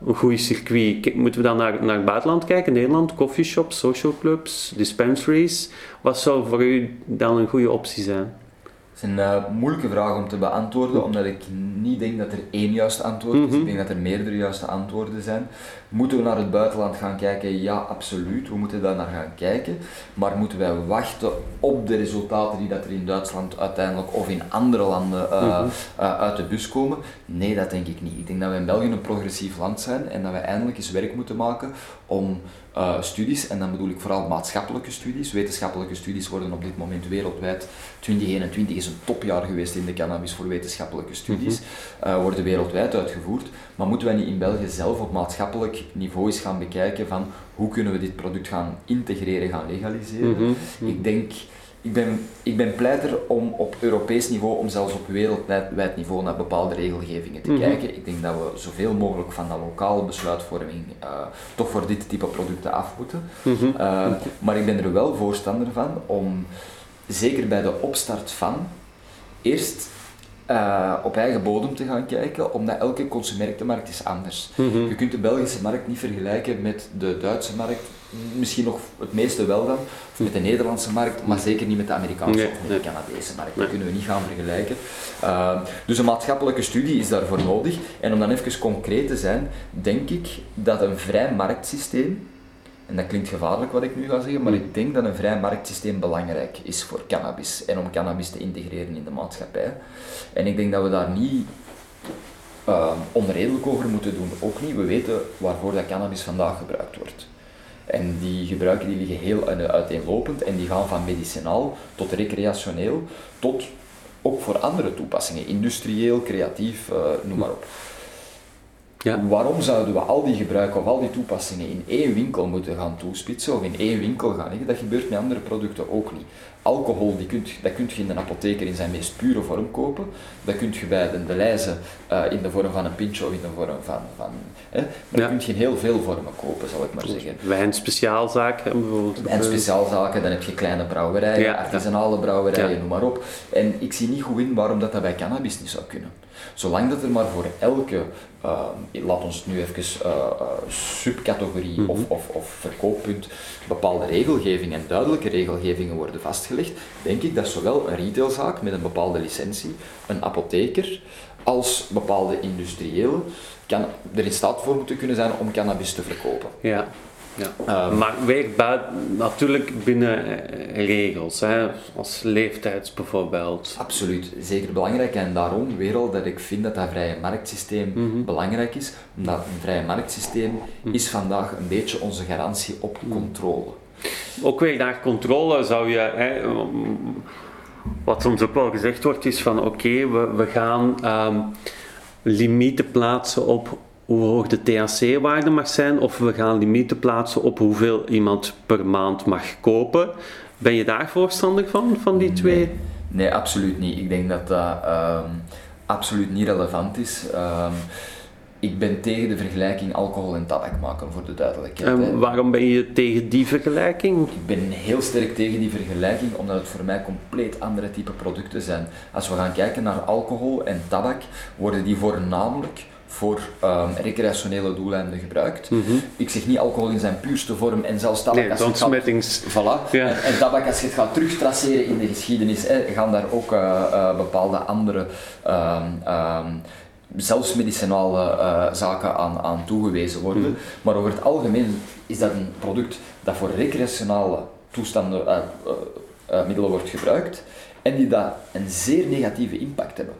een goed circuit. Moeten we dan naar, naar het buitenland kijken, Nederland, coffeeshops, social clubs, dispensaries? Wat zou voor u dan een goede optie zijn? Het is een uh, moeilijke vraag om te beantwoorden, omdat ik niet denk dat er één juiste antwoord is. Mhm. Ik denk dat er meerdere juiste antwoorden zijn. Moeten we naar het buitenland gaan kijken? Ja, absoluut. We moeten daar naar gaan kijken. Maar moeten wij wachten op de resultaten die dat er in Duitsland uiteindelijk of in andere landen uh, uh, uit de bus komen? Nee, dat denk ik niet. Ik denk dat we in België een progressief land zijn en dat we eindelijk eens werk moeten maken om uh, studies, en dan bedoel ik vooral maatschappelijke studies. Wetenschappelijke studies worden op dit moment wereldwijd, 2021 is een topjaar geweest in de cannabis voor wetenschappelijke studies, uh, worden wereldwijd uitgevoerd. Maar moeten wij niet in België zelf op maatschappelijk niveau eens gaan bekijken van hoe kunnen we dit product gaan integreren, gaan legaliseren? Mhm, mhm. Ik denk ik ben, ik ben pleiter om op Europees niveau, om zelfs op wereldwijd niveau naar bepaalde regelgevingen te mhm. kijken. Ik denk dat we zoveel mogelijk van de lokale besluitvorming uh, toch voor dit type producten af moeten. Mhm. Uh, maar ik ben er wel voorstander van om, zeker bij de opstart van, eerst uh, op eigen bodem te gaan kijken, omdat elke consumentenmarkt is anders. Mhm. Je kunt de Belgische markt niet vergelijken met de Duitse markt, misschien nog het meeste wel dan, met de Nederlandse markt, maar zeker niet met de Amerikaanse of de Canadese markt. Dat kunnen we niet gaan vergelijken. Uh, dus een maatschappelijke studie is daarvoor nodig. En om dan even concreet te zijn, denk ik dat een vrij marktsysteem en dat klinkt gevaarlijk wat ik nu ga zeggen, maar ik denk dat een vrij marktsysteem belangrijk is voor cannabis en om cannabis te integreren in de maatschappij. En ik denk dat we daar niet uh, onredelijk over moeten doen. Ook niet, we weten waarvoor dat cannabis vandaag gebruikt wordt. En die gebruiken die liggen heel uiteenlopend en die gaan van medicinaal tot recreationeel tot ook voor andere toepassingen, industrieel, creatief, uh, noem maar op. Ja. Waarom zouden we al die gebruiken of al die toepassingen in één winkel moeten gaan toespitsen of in één winkel gaan liggen? Dat gebeurt met andere producten ook niet. Alcohol, die kunt, dat kun je in de apotheker in zijn meest pure vorm kopen. Dat kun je bij de, de lijzen uh, in de vorm van een pintje of in de vorm van... van hè? Maar ja. je kunt je in heel veel vormen kopen, zal ik maar zeggen. Wijnspeciaalzaken bijvoorbeeld. Wijnspeciaalzaken, dan heb je kleine brouwerijen, ja. artisanale brouwerijen, noem maar op. En ik zie niet goed in waarom dat, dat bij cannabis niet zou kunnen. Zolang dat er maar voor elke, uh, laat ons nu even uh, subcategorie mm -hmm. of, of, of verkooppunt bepaalde regelgevingen en duidelijke regelgevingen worden vastgelegd, denk ik dat zowel een retailzaak met een bepaalde licentie, een apotheker, als bepaalde industriële kan, er in staat voor moeten kunnen zijn om cannabis te verkopen. Ja. Ja. Um, maar werkt natuurlijk binnen eh, regels, hè, als leeftijds bijvoorbeeld. Absoluut, zeker belangrijk. En daarom weer al dat ik vind dat dat vrije marktsysteem mhm. belangrijk is. Omdat een vrije marktsysteem mhm. is vandaag een beetje onze garantie op mhm. controle. Ook weer naar controle zou je... Hè, wat soms ook wel gezegd wordt is van oké, we, we gaan um, limieten plaatsen op hoe hoog de THC-waarde mag zijn, of we gaan limieten plaatsen op hoeveel iemand per maand mag kopen. Ben je daar voorstander van, van die twee? Nee, absoluut niet. Ik denk dat dat um, absoluut niet relevant is. Um, ik ben tegen de vergelijking alcohol en tabak maken, voor de duidelijkheid. En waarom ben je tegen die vergelijking? Ik ben heel sterk tegen die vergelijking, omdat het voor mij compleet andere type producten zijn. Als we gaan kijken naar alcohol en tabak, worden die voornamelijk voor um, recreationele doeleinden gebruikt. Mhm. Ik zeg niet alcohol in zijn puurste vorm en zelfs tabak nee, als je gaat, voilà, ja. en, en, tabak als je het gaat terugtraceren in de geschiedenis, hè, gaan daar ook uh, uh, bepaalde andere um, um, zelfs medicinale uh, zaken aan, aan toegewezen worden. Mhm. Maar over het algemeen is dat een product dat voor recreationele toestanden, middelen wordt gebruikt en die dat een zeer negatieve impact hebben.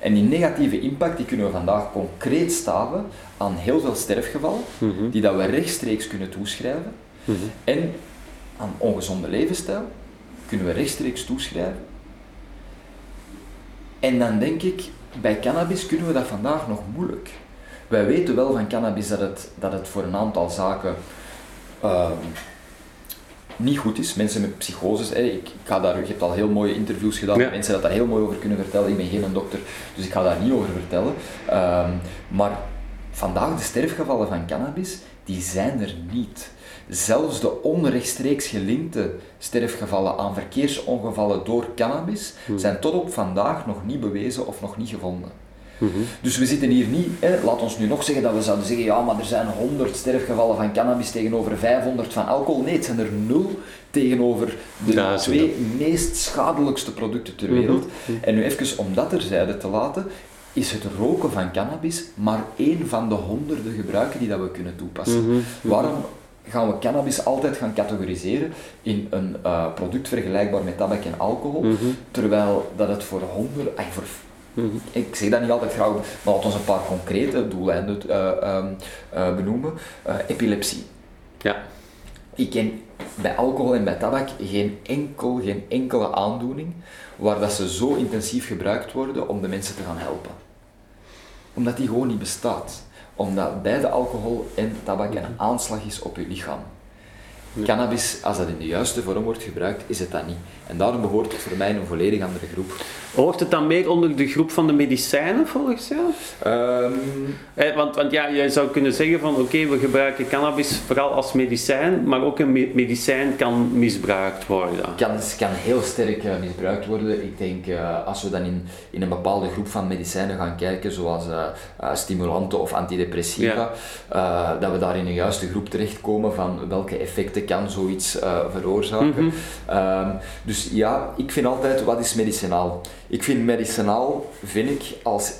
En die negatieve impact die kunnen we vandaag concreet staven aan heel veel sterfgevallen, mhm. die dat we rechtstreeks kunnen toeschrijven. Mhm. En aan ongezonde levensstijl kunnen we rechtstreeks toeschrijven. En dan denk ik, bij cannabis kunnen we dat vandaag nog moeilijk. Wij weten wel van cannabis dat het, dat het voor een aantal zaken ehm, niet goed is. Mensen met psychoses, hè, ik, ik, ga daar, je hebt al heel mooie interviews gedaan, ja. mensen dat daar heel mooi over kunnen vertellen. Ik ben geen dokter, dus ik ga daar niet over vertellen. Um, maar vandaag de sterfgevallen van cannabis, die zijn er niet. Zelfs de onrechtstreeks gelinkte sterfgevallen aan verkeersongevallen door cannabis hmm. zijn tot op vandaag nog niet bewezen of nog niet gevonden. Mhm. Dus we zitten hier niet, hè, laat ons nu nog zeggen dat we zouden zeggen, ja, maar er zijn 100 sterfgevallen van cannabis tegenover 500 van alcohol. Nee, het zijn er nul tegenover de twee meest schadelijkste producten ter mhm. wereld. Mhm. En nu even om dat terzijde te laten, is het roken van cannabis maar één van de honderden gebruiken die dat we kunnen toepassen. Waarom gaan we cannabis altijd gaan categoriseren in een uh, product vergelijkbaar met tabak en alcohol, terwijl dat het voor honderden, voor Mhm. Ik zeg dat niet altijd graag, maar laten we een paar concrete doeleinden uh, uh, benoemen. Uh, epilepsie. Ja. Ik ken bij alcohol en bij tabak geen, enkel, geen enkele aandoening waar dat ze zo intensief gebruikt worden om de mensen te gaan helpen. Omdat die gewoon niet bestaat. Omdat beide alcohol en tabak een aanslag is op je lichaam. Cannabis, als dat in de juiste vorm wordt gebruikt, is het dat niet. En daarom behoort het voor mij een volledig andere groep. Hoort het dan meer onder de groep van de medicijnen volgens jou? Um, eh, want, want ja, je zou kunnen zeggen van oké, we gebruiken cannabis vooral als medicijn, maar ook een medicijn kan misbruikt worden. Cannabis kan heel sterk uh, misbruikt worden. Ik denk uh, als we dan in, in een bepaalde groep van medicijnen gaan kijken, zoals uh, stimulanten of antidepressiva, ja. dat we daar in een juiste groep terechtkomen van welke effecten kan zoiets veroorzaken. Mm -hmm. um, dus ja, ik vind altijd wat is medicinaal. Ik vind medicinaal, vind ik, als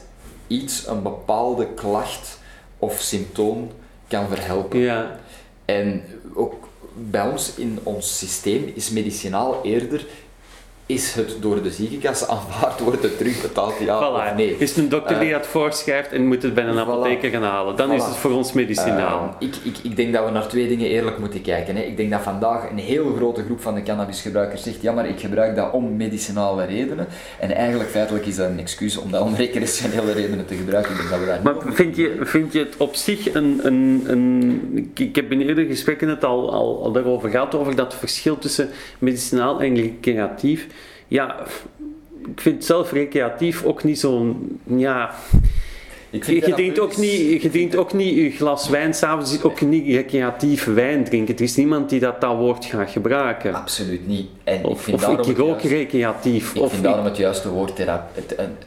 iets een bepaalde klacht of symptoom kan verhelpen. Ja. En ook bij ons in ons systeem is medicinaal eerder is het door de ziekenkas aanvaard, wordt het terugbetaald, ja of nee. Is het een dokter die dat eh, voorschrijft en moet het bij een apotheker gaan halen, dan is het voor ons medicinaal. Uh, ik, ik, ik denk dat we naar twee dingen eerlijk moeten kijken. Hè. Ik denk dat vandaag een heel grote groep van de cannabisgebruikers zegt, ja maar ik gebruik dat om medicinale redenen. En eigenlijk feitelijk is dat een excuus om dat om recreationele redenen te gebruiken. Ik dat we daar maar vind je, vind je het op zich een... een, een ik heb in eerdere gesprekken het al, al, al daarover gehad, over dat verschil tussen medicinaal en recreatief ja, ik vind zelf recreatief ook niet zo'n, ja... Ik je, drinkt ook niet, je ook niet je glas wijn s'avonds, ook niet recreatief wijn drinken. Er is niemand die dat, dat woord gaat gebruiken. Absoluut niet. En of ik, vind of ik ook recreatief. Ik of vind daarom het juiste woord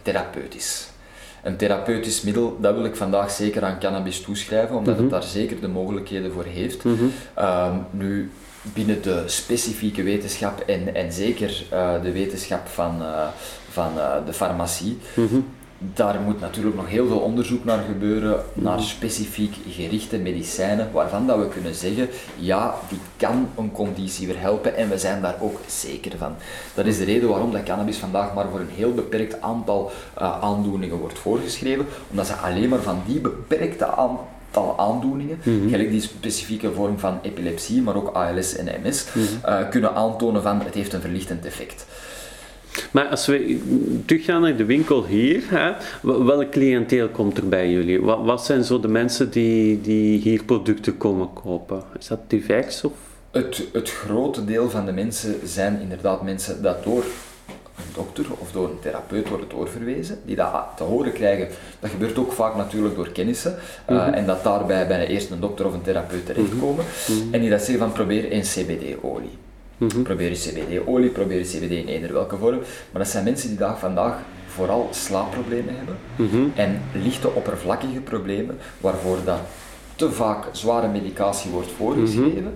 therapeutisch. Een therapeutisch middel, dat wil ik vandaag zeker aan cannabis toeschrijven, omdat het mhm. daar zeker de mogelijkheden voor heeft. Mm nu, binnen de specifieke wetenschap en, en zeker uh, de wetenschap van, uh, van uh, de farmacie. Mm -hmm. Daar moet natuurlijk nog heel veel onderzoek naar gebeuren, naar specifiek gerichte medicijnen, waarvan dat we kunnen zeggen, ja, die kan een conditie verhelpen en we zijn daar ook zeker van. Dat is de reden waarom dat cannabis vandaag maar voor een heel beperkt aantal aandoeningen wordt voorgeschreven, omdat ze alleen maar van die beperkte aantal aandoeningen, mm gelijk die specifieke vorm van epilepsie, maar ook ALS en MS, mm kunnen aantonen van het heeft een verlichtend effect. Maar als we teruggaan naar de winkel hier, hè, welk cliënteel komt er bij jullie? Wat, wat, zijn zo de mensen die, die hier producten komen kopen? Is dat divers of? Het, het grote deel van de mensen zijn inderdaad mensen dat door een dokter of door een therapeut wordt doorverwezen, die dat te horen krijgen. Dat gebeurt ook vaak natuurlijk door kennissen, uh, mm -hmm. en dat daarbij bijna eerst een dokter of een therapeut terechtkomen, mm -hmm. en die dat zeggen van probeer een CBD-olie. Mm -hmm. Probeer je CBD-olie, probeer je CBD in eender welke vorm, maar dat zijn mensen die dag vandaag vooral slaapproblemen hebben en lichte oppervlakkige problemen, waarvoor dat te vaak zware medicatie wordt voorgeschreven,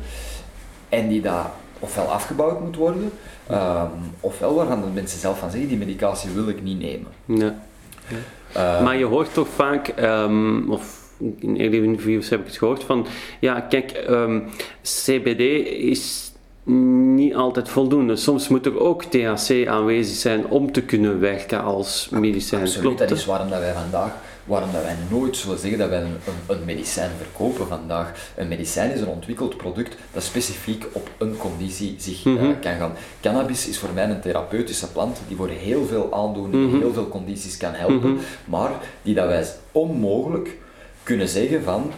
en die dat ofwel afgebouwd moet worden, um, ofwel waarvan de mensen zelf van zeggen, die medicatie wil ik niet nemen. Ja. Uh, maar je hoort toch vaak, um, of in eerdere interviews heb ik het gehoord, van ja, kijk, um, CBD is niet altijd voldoende. Soms moet er ook THC aanwezig zijn om te kunnen werken als medicijn. Absoluut, dat is waarom dat wij vandaag waarom dat wij nooit zullen zeggen dat wij een, een, medicijn verkopen vandaag. Een medicijn is een ontwikkeld product dat specifiek op een conditie zich mm kan gaan. Cannabis is voor mij een therapeutische plant die voor heel veel aandoeningen, mm heel veel condities kan helpen, mhm. maar die dat wij onmogelijk kunnen zeggen van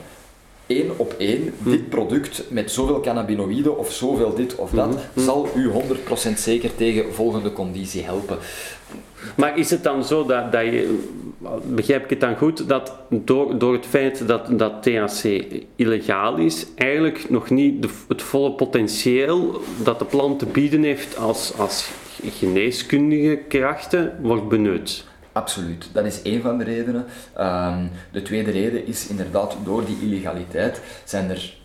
één op één, mhm. dit product met zoveel cannabinoïden of zoveel dit of dat, zal u 100% zeker tegen volgende conditie helpen. Maar is het dan zo dat, dat je, begrijp ik het dan goed, dat door, door het feit dat, dat THC illegaal is, eigenlijk nog niet de, het volle potentieel dat de plant te bieden heeft als, als geneeskundige krachten wordt benut? Absoluut, dat is één van de redenen. Ehm, de tweede reden is inderdaad, door die illegaliteit zijn er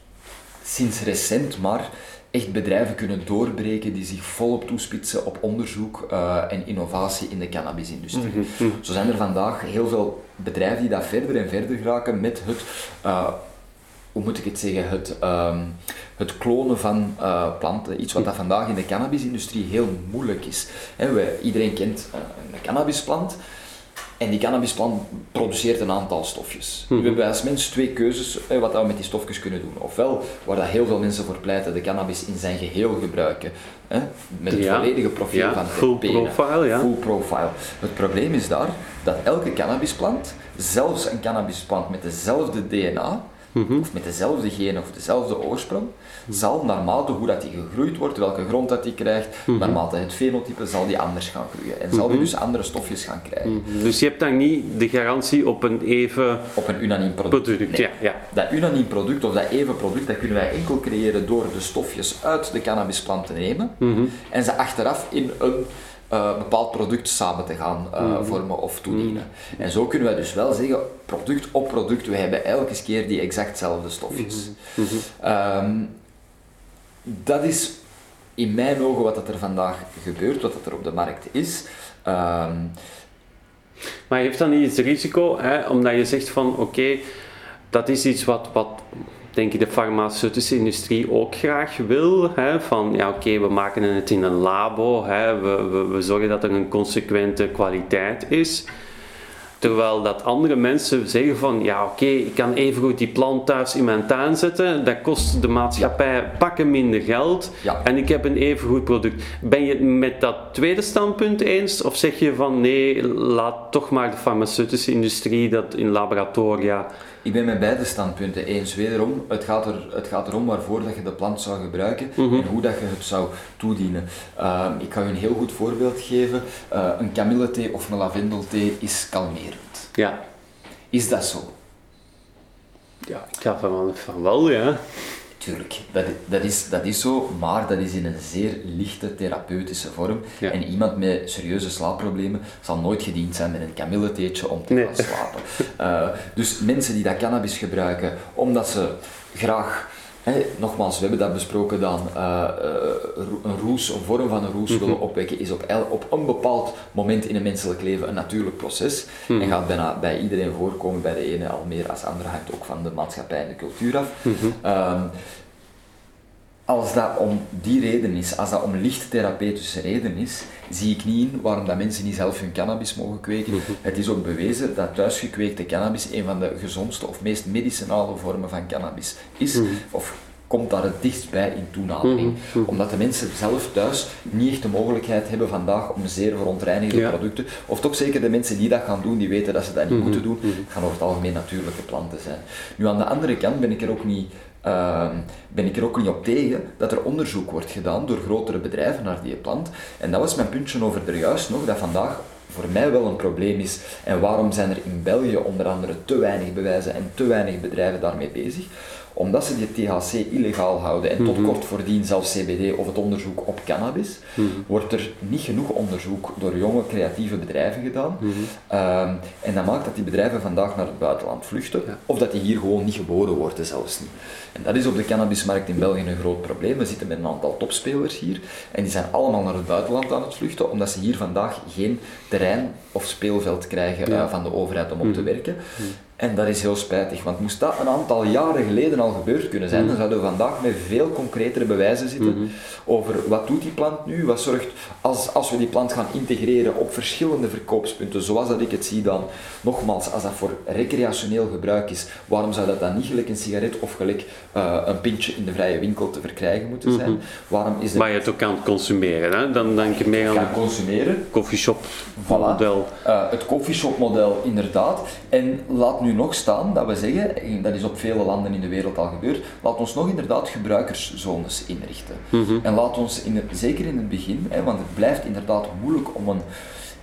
sinds recent maar echt bedrijven kunnen doorbreken die zich volop toespitsen op onderzoek uh, en innovatie in de cannabisindustrie. Mm -hmm. Zo zijn er vandaag heel veel bedrijven die dat verder en verder geraken met het, uh, hoe moet ik het zeggen, het, um, het klonen van uh, planten. Iets wat dat vandaag in de cannabisindustrie heel moeilijk is. He, we, iedereen kent een cannabisplant. En die cannabisplant produceert een aantal stofjes. Mm We hebben als mens twee keuzes eh, wat we met die stofjes kunnen doen. Ofwel, waar dat heel veel mensen voor pleiten, de cannabis in zijn geheel gebruiken. Hè, met het volledige profiel van full profile, ja. Full profile. Het probleem is daar dat elke cannabisplant, zelfs een cannabisplant met dezelfde DNA, mhm. of met dezelfde genen of dezelfde oorsprong, zal naarmate hoe dat die gegroeid wordt, welke grond dat die krijgt, mm naarmate het fenotype, zal die anders gaan groeien. En zal die dus andere stofjes gaan krijgen. Dus je hebt dan niet de garantie op een even... Op een unaniem product. product ja, ja. Dat unaniem product of dat even product, dat kunnen wij enkel creëren door de stofjes uit de cannabisplant te nemen en ze achteraf in een uh, bepaald product samen te gaan uh, mm. vormen of toedienen. Mm. En zo kunnen we dus wel zeggen, product op product, we hebben elke keer die exactzelfde stofjes. Mm -hmm. dat is in mijn ogen wat er vandaag gebeurt, wat er op de markt is. Um, maar heeft dan niet het risico, hè, omdat je zegt van oké, dat is iets wat, wat denk ik de farmaceutische industrie ook graag wil. Hè, van ja, oké, we maken het in een labo, hè, we, we, we zorgen dat er een consequente kwaliteit is. Terwijl dat andere mensen zeggen van, ja oké, ik kan even goed die plant thuis in mijn tuin zetten, dat kost de maatschappij pakken minder geld en ik heb een even goed product. Ben je het met dat tweede standpunt eens of zeg je van nee, laat toch maar de farmaceutische industrie dat in laboratoria ik ben met beide standpunten eens. Wederom, het gaat, er, het gaat erom waarvoor dat je de plant zou gebruiken mhm. en hoe dat je het zou toedienen. Uh, ik ga je een heel goed voorbeeld geven. Uh, een kamillethee of een lavendelthee is kalmerend. Ja. Is dat zo? Ja, ik ga van, van wel, ja. Tuurlijk, dat, dat, is, dat is zo, maar dat is in een zeer lichte therapeutische vorm. En iemand met serieuze slaapproblemen zal nooit gediend zijn met een kamilletheetje om te gaan slapen. Uh, dus mensen die dat cannabis gebruiken omdat ze graag nogmaals, we hebben dat besproken dan, uh, een roes, een vorm van een roes mhm. willen opwekken, is op, op een bepaald moment in een menselijk leven een natuurlijk proces mhm. en gaat bijna bij iedereen voorkomen, bij de ene al meer als de andere, hangt ook van de maatschappij en de cultuur af. Mhm. Ehm, als dat om die reden is, als dat om licht therapeutische reden is, zie ik niet in waarom dat mensen niet zelf hun cannabis mogen kweken. Het is ook bewezen dat thuisgekweekte cannabis een van de gezondste of meest medicinale vormen van cannabis is. Of komt daar het dichtst bij in toenadering. Omdat de mensen zelf thuis niet echt de mogelijkheid hebben vandaag om zeer verontreinigde producten, of toch zeker de mensen die dat gaan doen, die weten dat ze dat niet moeten doen, gaan over het algemeen natuurlijke planten zijn. Nu aan de andere kant ben ik er ook niet uh, ben ik er ook niet op tegen dat er onderzoek wordt gedaan door grotere bedrijven naar die plant. En dat was mijn puntje over er juist nog, dat vandaag voor mij wel een probleem is. En waarom zijn er in België onder andere te weinig bewijzen en te weinig bedrijven daarmee bezig? Omdat ze die THC illegaal houden en tot mhm. kort voordien zelfs CBD of het onderzoek op cannabis, mhm. wordt er niet genoeg onderzoek door jonge creatieve bedrijven gedaan. Mhm. Ehm, en dat maakt dat die bedrijven vandaag naar het buitenland vluchten, of dat die hier gewoon niet geboren worden, zelfs niet. En dat is op de cannabismarkt in België een groot probleem. We zitten met een aantal topspelers hier en die zijn allemaal naar het buitenland aan het vluchten, omdat ze hier vandaag geen terrein of speelveld krijgen uh, van de overheid om op te werken. En dat is heel spijtig, want moest dat een aantal jaren geleden al gebeurd kunnen zijn, dan mhm. zouden we vandaag met veel concretere bewijzen zitten mhm. over wat doet die plant nu, wat zorgt als, als we die plant gaan integreren op verschillende verkoopspunten, zoals dat ik het zie dan, nogmaals, als dat voor recreationeel gebruik is, waarom zou dat dan niet gelijk een sigaret of gelijk uh, een pintje in de vrije winkel te verkrijgen moeten zijn? Mhm. Waarom is Maar je het ook kan consumeren, hè? dan denk je meer aan kan consumeren. coffeeshop voilà. model. Uh, het coffeeshop model, inderdaad. En laat nu nog staan dat we zeggen, en dat is op vele landen in de wereld al gebeurd, laat ons nog inderdaad gebruikerszones inrichten. Mhm. En laat ons, in het, zeker in het begin, hè, want het blijft inderdaad moeilijk om een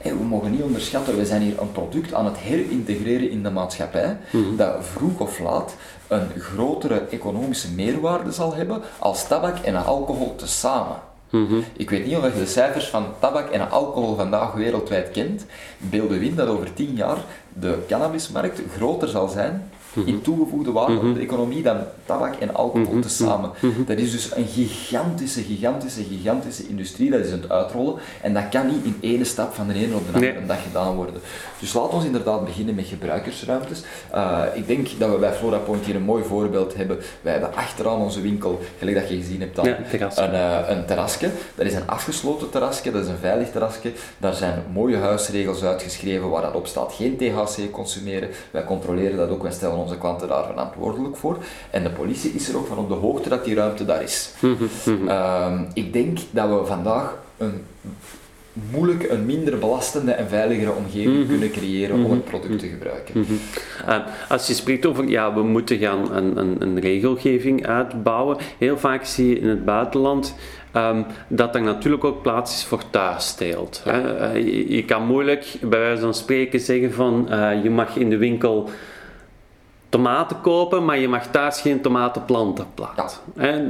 we mogen niet onderschatten, we zijn hier een product aan het herintegreren in de maatschappij, mhm. dat vroeg of laat een grotere economische meerwaarde zal hebben als tabak en alcohol tezamen. Mhm. Ik weet niet of je de cijfers van tabak en alcohol vandaag wereldwijd kent. Beelden we in dat over tien jaar de cannabismarkt groter zal zijn in toegevoegde waarde op de economie dan tabak en alcohol mm tezamen. Dat is dus een gigantische, gigantische, gigantische industrie dat is aan het uitrollen en dat kan niet in één stap van de ene op de andere dag gedaan worden. Dus laten we inderdaad beginnen met gebruikersruimtes. Uh, ik denk dat we bij Flora Point hier een mooi voorbeeld hebben. Wij hebben achteraan onze winkel, gelijk dat je gezien hebt dan, een, uh, een terrasje. Dat is een afgesloten terrasje, dat is een veilig terrasje. Daar zijn mooie huisregels uitgeschreven waar dat op staat geen THC consumeren. Wij controleren dat ook, wij stellen onze klanten daar verantwoordelijk voor. En de politie is er ook van op de hoogte dat die ruimte daar is. *laughs* Ehm, ik denk dat we vandaag een moeilijk een minder belastende en veiligere omgeving mhm. kunnen creëren om het product te gebruiken. Mhm. Eh, als je spreekt over, ja, we moeten gaan een, een, een, regelgeving uitbouwen, heel vaak zie je in het buitenland um, dat er natuurlijk ook plaats is voor thuisteelt. Uh, je, kan moeilijk bij wijze van spreken zeggen van uh, je mag in de winkel tomaten kopen, maar je mag thuis geen tomatenplanten planten. Ja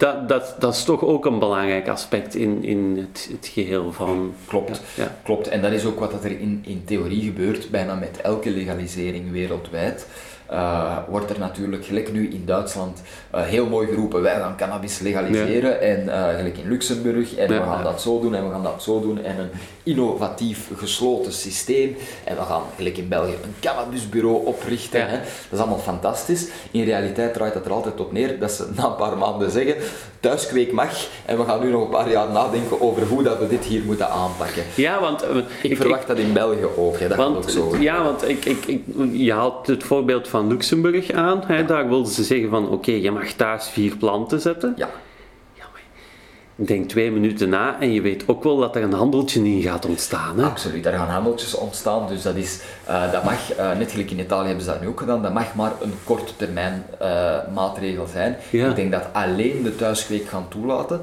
dat, dat, dat is toch ook een belangrijk aspect in, in het, het geheel van... Klopt, ja, klopt. En dat is ook wat er in, in theorie gebeurt, bijna met elke legalisering wereldwijd. Uh, wordt er natuurlijk, gelijk nu in Duitsland, uh, heel mooi geroepen, wij gaan cannabis legaliseren, en uh, gelijk in Luxemburg, en we gaan dat zo doen, en we gaan dat zo doen, en een innovatief gesloten systeem, en we gaan, gelijk in België, een cannabisbureau oprichten. Hè. Dat is allemaal fantastisch. In realiteit draait het er altijd op neer dat ze na een paar maanden zeggen, thuiskweek mag, en we gaan nu nog een paar jaar nadenken over hoe dat we dit hier moeten aanpakken. Ja, want... ik, verwacht dat in België ook, hè. dat want, ook zo. Ja, want ik, ik, je haalt het voorbeeld van Luxemburg aan. Hè, Daar wilden ze zeggen van oké, je mag thuis vier planten zetten. Ja. denk twee minuten na en je weet ook wel dat er een handeltje in gaat ontstaan. Hè? Absoluut, er gaan handeltjes ontstaan. Dus dat, is, uh, dat mag, uh, net gelijk in Italië hebben ze dat nu ook gedaan, dat mag maar een korte termijn uh, maatregel zijn. Ik denk dat alleen de thuiskweek gaan toelaten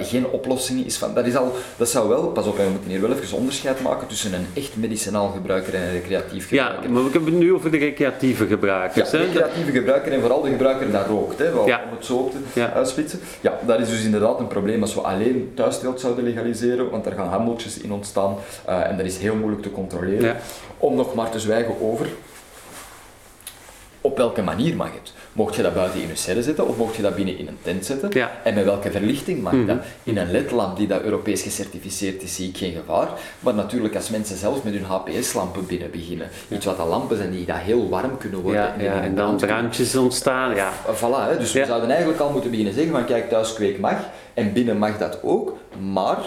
geen oplossing is van. Dat, is al, dat zou wel, pas op, we moeten hier wel even onderscheid maken tussen een echt medicinaal gebruiker en een recreatief gebruiker. Ja, maar we hebben het nu over de recreatieve gebruikers. Ja, de recreatieve gebruiker en vooral de gebruiker dat rookt, hè, om het zo op te ja. uitspitsen. Ja, dat is dus inderdaad een probleem als we alleen thuissteelt zouden legaliseren, want er gaan handeltjes in ontstaan en dat is heel moeilijk te controleren. Ja om nog maar te zwijgen over op welke manier mag het? Mocht je dat buiten in een cel zetten of mocht je dat binnen in een tent zetten? Ja. En met welke verlichting mag dat? Mhm. In een ledlamp die dat Europees gecertificeerd is, zie ik geen gevaar. Maar natuurlijk als mensen zelfs met hun HPS-lampen binnen beginnen, iets wat de lampen zijn die dat heel warm kunnen worden. Ja, en, ja, en dan brandjes ontstaan. Ja. Voilà, hè. dus we zouden eigenlijk al moeten beginnen zeggen van kijk, thuis kweek mag en binnen mag dat ook, maar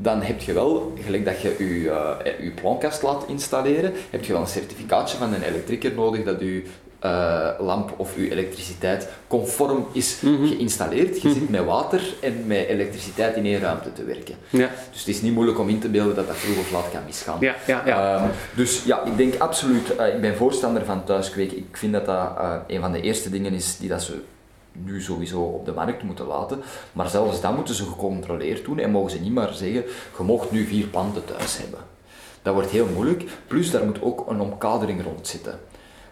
dan heb je wel, gelijk dat je je, uh, je ploonkast laat installeren, heb je wel een certificaatje van een elektriker nodig dat je uh, lamp of uw elektriciteit conform is mhm. geïnstalleerd. Je mhm. zit met water en met elektriciteit in één ruimte te werken. Ja. Dus het is niet moeilijk om in te beelden dat dat vroeg of laat kan misgaan. Ja, ja, ja. Ehm, dus ja, ik denk absoluut, uh, ik ben voorstander van thuiskweken. Ik vind dat dat uh, een van de eerste dingen is die dat ze nu sowieso op de markt moeten laten. Maar zelfs dat moeten ze gecontroleerd doen en mogen ze niet maar zeggen, je mocht nu vier planten thuis hebben. Dat wordt heel moeilijk. Plus, daar moet ook een omkadering rond zitten.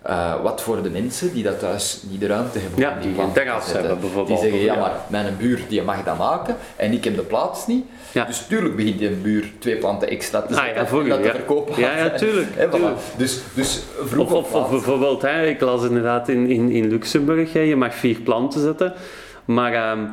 Uh, wat voor de mensen die dat thuis niet de ruimte hebben ja, die geen terras hebben bijvoorbeeld. Die zeggen, ja, maar mijn buur die mag dat maken en ik heb de plaats niet. Ja. Dus tuurlijk begint die buur twee planten extra te zetten ah, ja, dat te verkopen. Ja, ja, *laughs* tuurlijk. Dus, dus vroeg of, of, bijvoorbeeld, hè, ik las inderdaad in, in, in Luxemburg, hè, je mag vier planten zetten, maar... Um,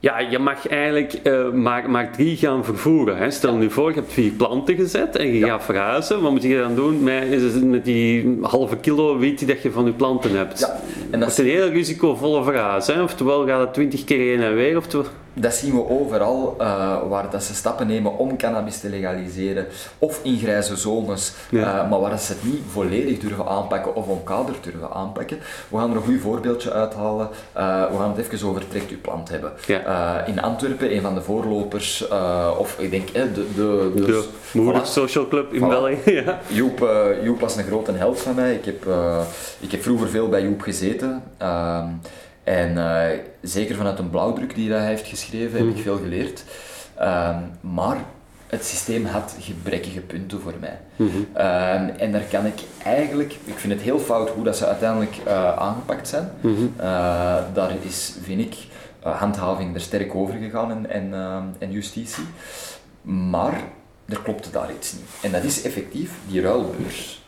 ja, je mag eigenlijk uh, maar, maar drie gaan vervoeren. Hè. Stel nu voor, je hebt vier planten gezet en je gaat verhuizen. Wat moet je dan doen met, met die halve kilo wiet dat je van je planten hebt? Ja. En dat, is een heel risicovolle verhuis. Hè. Oftewel gaat het twintig keer heen en weer. Oftewel dat zien we overal uh, waar dat ze stappen nemen om cannabis te legaliseren of in grijze zones, uh, maar waar ze het niet volledig durven aanpakken of omkaderd durven aanpakken. We gaan er een goed voorbeeldje uithalen. Uh, we gaan het even over Trekt uw plant hebben. Ja. in Antwerpen, een van de voorlopers, of ik denk de, de, de, de voilà. Social Club in voilà. België. ja. Joep, Joep was een grote held van mij. Ik heb, ik heb vroeger veel bij Joep gezeten. Ehm, en uh, zeker vanuit een blauwdruk die hij heeft geschreven, heb ik mhm. veel geleerd. Um, maar het systeem had gebrekkige punten voor mij. Mm -hmm. um, en daar kan ik eigenlijk, ik vind het heel fout hoe dat ze uiteindelijk uh, aangepakt zijn. Mm -hmm. uh, daar is, vind ik, handhaving er sterk over gegaan en, en, en justitie. Maar er klopte daar iets niet. En dat is effectief die ruilbeurs.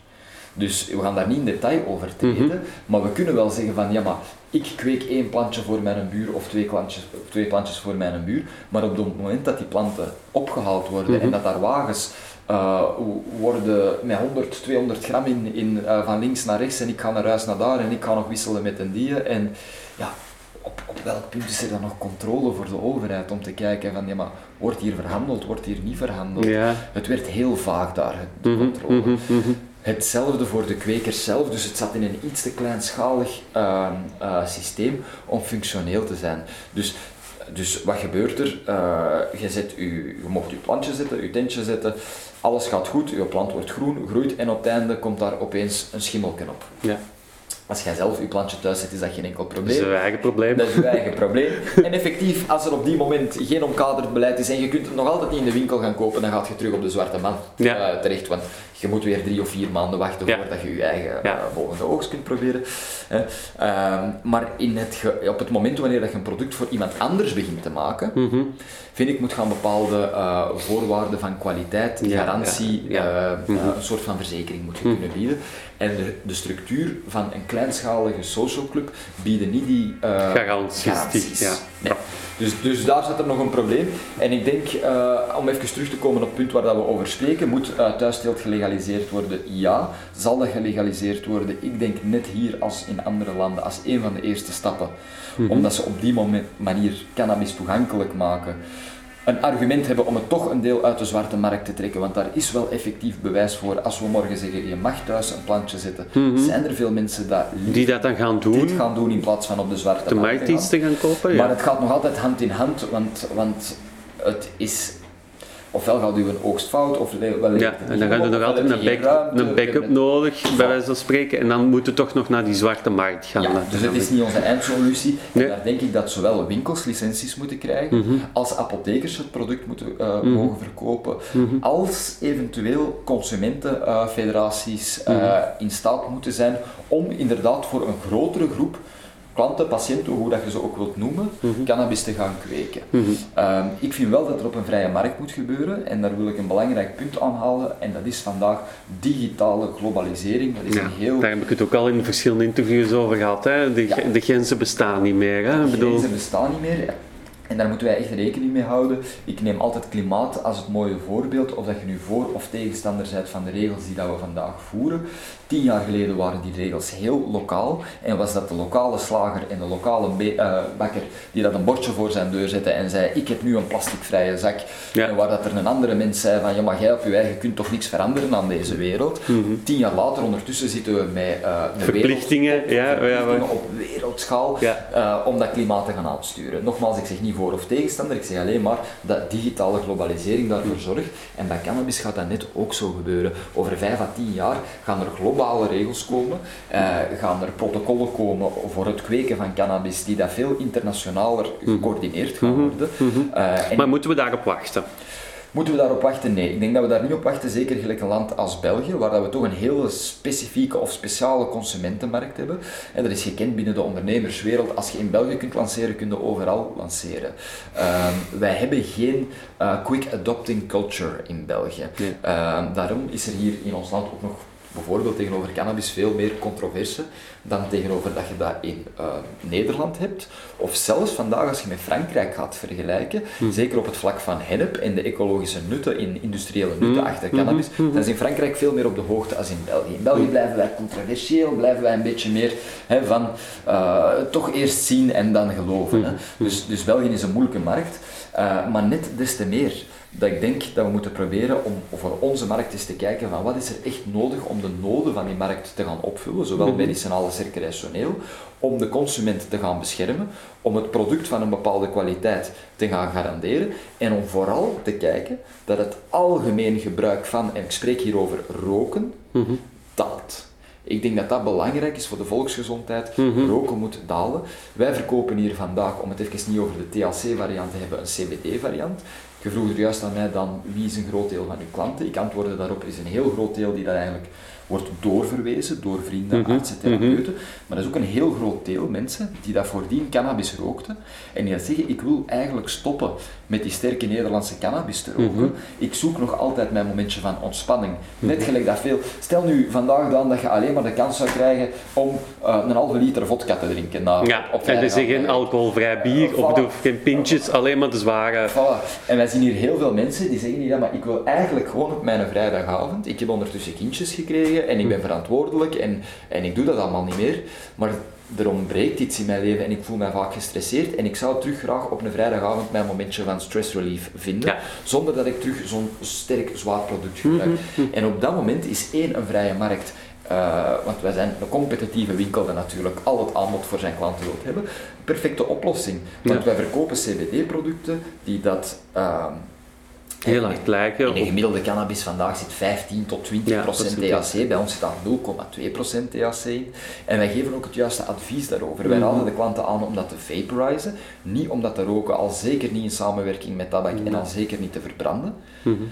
Dus we gaan daar niet in detail over treden, mm maar we kunnen wel zeggen van ja, maar ik kweek één plantje voor mijn buur of twee plantjes, twee plantjes voor mijn buur, maar op het moment dat die planten opgehaald worden en mhm. dat daar wagens uh, worden met 100, 200 gram in, in uh, van links naar rechts en ik ga naar huis naar daar en ik ga nog wisselen met een die en ja, op, op welk punt is er dan nog controle voor de overheid om te kijken van ja maar wordt hier verhandeld, wordt hier niet verhandeld? Ja. Het werd heel vaag daar, de mhm, controle. Mm -hmm, Hetzelfde voor de kwekers zelf, dus het zat in een iets te kleinschalig uh, uh, systeem om functioneel te zijn. Dus dus wat gebeurt er? je, zet je, je mocht je plantje zetten, je tentje zetten, alles gaat goed, je plant wordt groen, groeit en op het einde komt daar opeens een schimmelken op. Ja. Als jij zelf je plantje thuis zet, is dat geen enkel probleem. Dat is je eigen probleem. Dat is je eigen probleem. *laughs* En effectief, als er op die moment geen omkaderd beleid is en je kunt het nog altijd niet in de winkel gaan kopen, dan gaat je terug op de zwarte man ja. uh, terecht. Want je moet weer drie of vier maanden wachten voordat je je eigen ja. uh, volgende oogst kunt proberen. Uh, maar in het op het moment wanneer dat je een product voor iemand anders begint te maken, mm -hmm. vind ik moet gaan bepaalde uh, voorwaarden van kwaliteit, garantie, mm -hmm. een soort van verzekering moet je mhm. kunnen bieden. En de, de, structuur van een kleinschalige social club bieden niet die garanties. garanties. Ja. Nee. Dus, dus daar zit er nog een probleem. En ik denk, uh, om even terug te komen op het punt waar dat we over spreken, moet uh, thuissteelt gelegaliseerd worden? Ja. Zal dat gelegaliseerd worden? Ik denk net hier als in andere landen als een van de eerste stappen. Mm Omdat ze op die moment, manier cannabis toegankelijk maken een argument hebben om het toch een deel uit de zwarte markt te trekken. Want daar is wel effectief bewijs voor. Als we morgen zeggen, je mag thuis een plantje zetten, mhm. zijn er veel mensen dat die dat dan gaan doen. Dit gaan doen in plaats van op de zwarte de markt te gaan. te gaan kopen. Ja. Maar het gaat nog altijd hand in hand, want, want het is ofwel gaat u een oogstfout, of wel Ja, en dan gaat u nog altijd een, back, een backup nodig, bij wijze van spreken, en dan moet u toch nog naar die zwarte markt gaan. Ja, dus het is niet onze eindsolutie. Nee. daar denk ik dat zowel winkels licenties moeten krijgen, mhm. als apothekers het product moeten uh, mogen verkopen, mm als eventueel consumentenfederaties uh, in staat moeten zijn om inderdaad voor een grotere groep klanten, patiënten, hoe dat je ze ook wilt noemen, mhm. cannabis te gaan kweken. Mhm. Ehm, ik vind wel dat er op een vrije markt moet gebeuren en daar wil ik een belangrijk punt aanhalen en dat is vandaag digitale globalisering. Dat is ja, een heel... Daar heb ik het ook al in verschillende interviews over gehad. Hè? De, de grenzen bestaan niet meer. Hè? De grenzen bestaan niet meer. En daar moeten wij echt rekening mee houden. Ik neem altijd klimaat als het mooie voorbeeld, of dat je nu voor of tegenstander bent van de regels die dat we vandaag voeren. Tien jaar geleden waren die regels heel lokaal en was dat de lokale slager en de lokale uh, bakker die dat een bordje voor zijn deur zette en zei ik heb nu een plasticvrije zak. En waar dat er een andere mens zei van ja maar jij op je eigen kunt toch niks veranderen aan deze wereld. Mhm. Tien jaar later ondertussen zitten we met uh, verplichtingen, ja, ja, op wereldschaal uh, om dat klimaat te gaan aansturen. Nogmaals, ik zeg niet voor of tegenstander, ik zeg alleen maar dat digitale globalisering daarvoor zorgt en bij cannabis gaat dat net ook zo gebeuren. Over vijf à tien jaar gaan er global globale regels komen, uh, gaan er protocollen komen voor het kweken van cannabis die dat veel internationaler mhm. gecoördineerd gaan mhm. worden. Mhm. Eh, maar moeten we daarop wachten? Moeten we daarop wachten? Nee. Ik denk dat we daar niet op wachten, zeker gelijk een land als België, waar dat we toch een hele specifieke of speciale consumentenmarkt hebben. En dat is gekend binnen de ondernemerswereld. Als je in België kunt lanceren, kun je overal lanceren. Ehm, wij hebben geen uh, quick adopting culture in België. Ehm, daarom is er hier in ons land ook nog bijvoorbeeld tegenover cannabis veel meer controverse dan tegenover dat je dat in uh, Nederland hebt. Of zelfs vandaag als je met Frankrijk gaat vergelijken, hm. zeker op het vlak van hennep en de ecologische nutten, in industriële nutten hm. achter hm. cannabis, dan is in Frankrijk veel meer op de hoogte als in België. In België blijven wij controversieel, blijven wij een beetje meer hè, van uh, toch eerst zien en dan geloven. Hè. Dus, dus België is een moeilijke markt, uh, maar net des te meer dat ik denk dat we moeten proberen om voor onze markt eens te kijken van wat is er echt nodig om de noden van die markt te gaan opvullen, zowel mhm. medicinaal als recreationeel, om de consument te gaan beschermen, om het product van een bepaalde kwaliteit te gaan garanderen en om vooral te kijken dat het algemeen gebruik van, en ik spreek hier over roken, mm daalt. Ik denk dat dat belangrijk is voor de volksgezondheid. Mhm. Roken moet dalen. Wij verkopen hier vandaag, om het even niet over de THC-variant te hebben, een CBD-variant. Je vroeg er juist aan mij dan, wie is een groot deel van uw klanten? Ik antwoordde daarop, is een heel groot deel die dat eigenlijk wordt doorverwezen door vrienden, mm artsen, therapeuten. Maar dat is ook een heel groot deel mensen die dat voordien cannabis rookten en die dat zeggen, ik wil eigenlijk stoppen met die sterke Nederlandse cannabis te roken. Mhm. Ik zoek nog altijd mijn momentje van ontspanning. Net mhm. gelijk dat veel... Stel nu vandaag dan dat je alleen maar de kans zou krijgen om uh, een halve liter vodka te drinken. Na, ja, op en dus geen alcoholvrij bier uh, of geen pintjes, alleen maar de zware... Voilà. En wij zien hier heel veel mensen die zeggen, ja, maar ik wil eigenlijk gewoon op mijn vrijdagavond, ik heb ondertussen kindjes gekregen, en ik ben hm. verantwoordelijk en, en ik doe dat allemaal niet meer. Maar er ontbreekt iets in mijn leven en ik voel mij vaak gestresseerd en ik zou terug graag op een vrijdagavond mijn momentje van stress relief vinden, zonder dat ik terug zo'n sterk zwaar product gebruik. Hm, hm, en op dat moment is één een vrije markt. Uh, want wij zijn een competitieve winkel die natuurlijk al het aanbod voor zijn klanten wil hebben. perfecte oplossing. Want wij verkopen CBD-producten die dat... Ehm, Heel hard lijken. In de gemiddelde cannabis vandaag zit 15 tot 20 procent THC. Bij ons zit dat 0,2 procent THC in. En wij geven ook het juiste advies daarover. Wij mhm. raden de klanten aan om dat te vaporizen. Niet om dat te roken, al zeker niet in samenwerking met tabak en al zeker niet te verbranden. Mhm.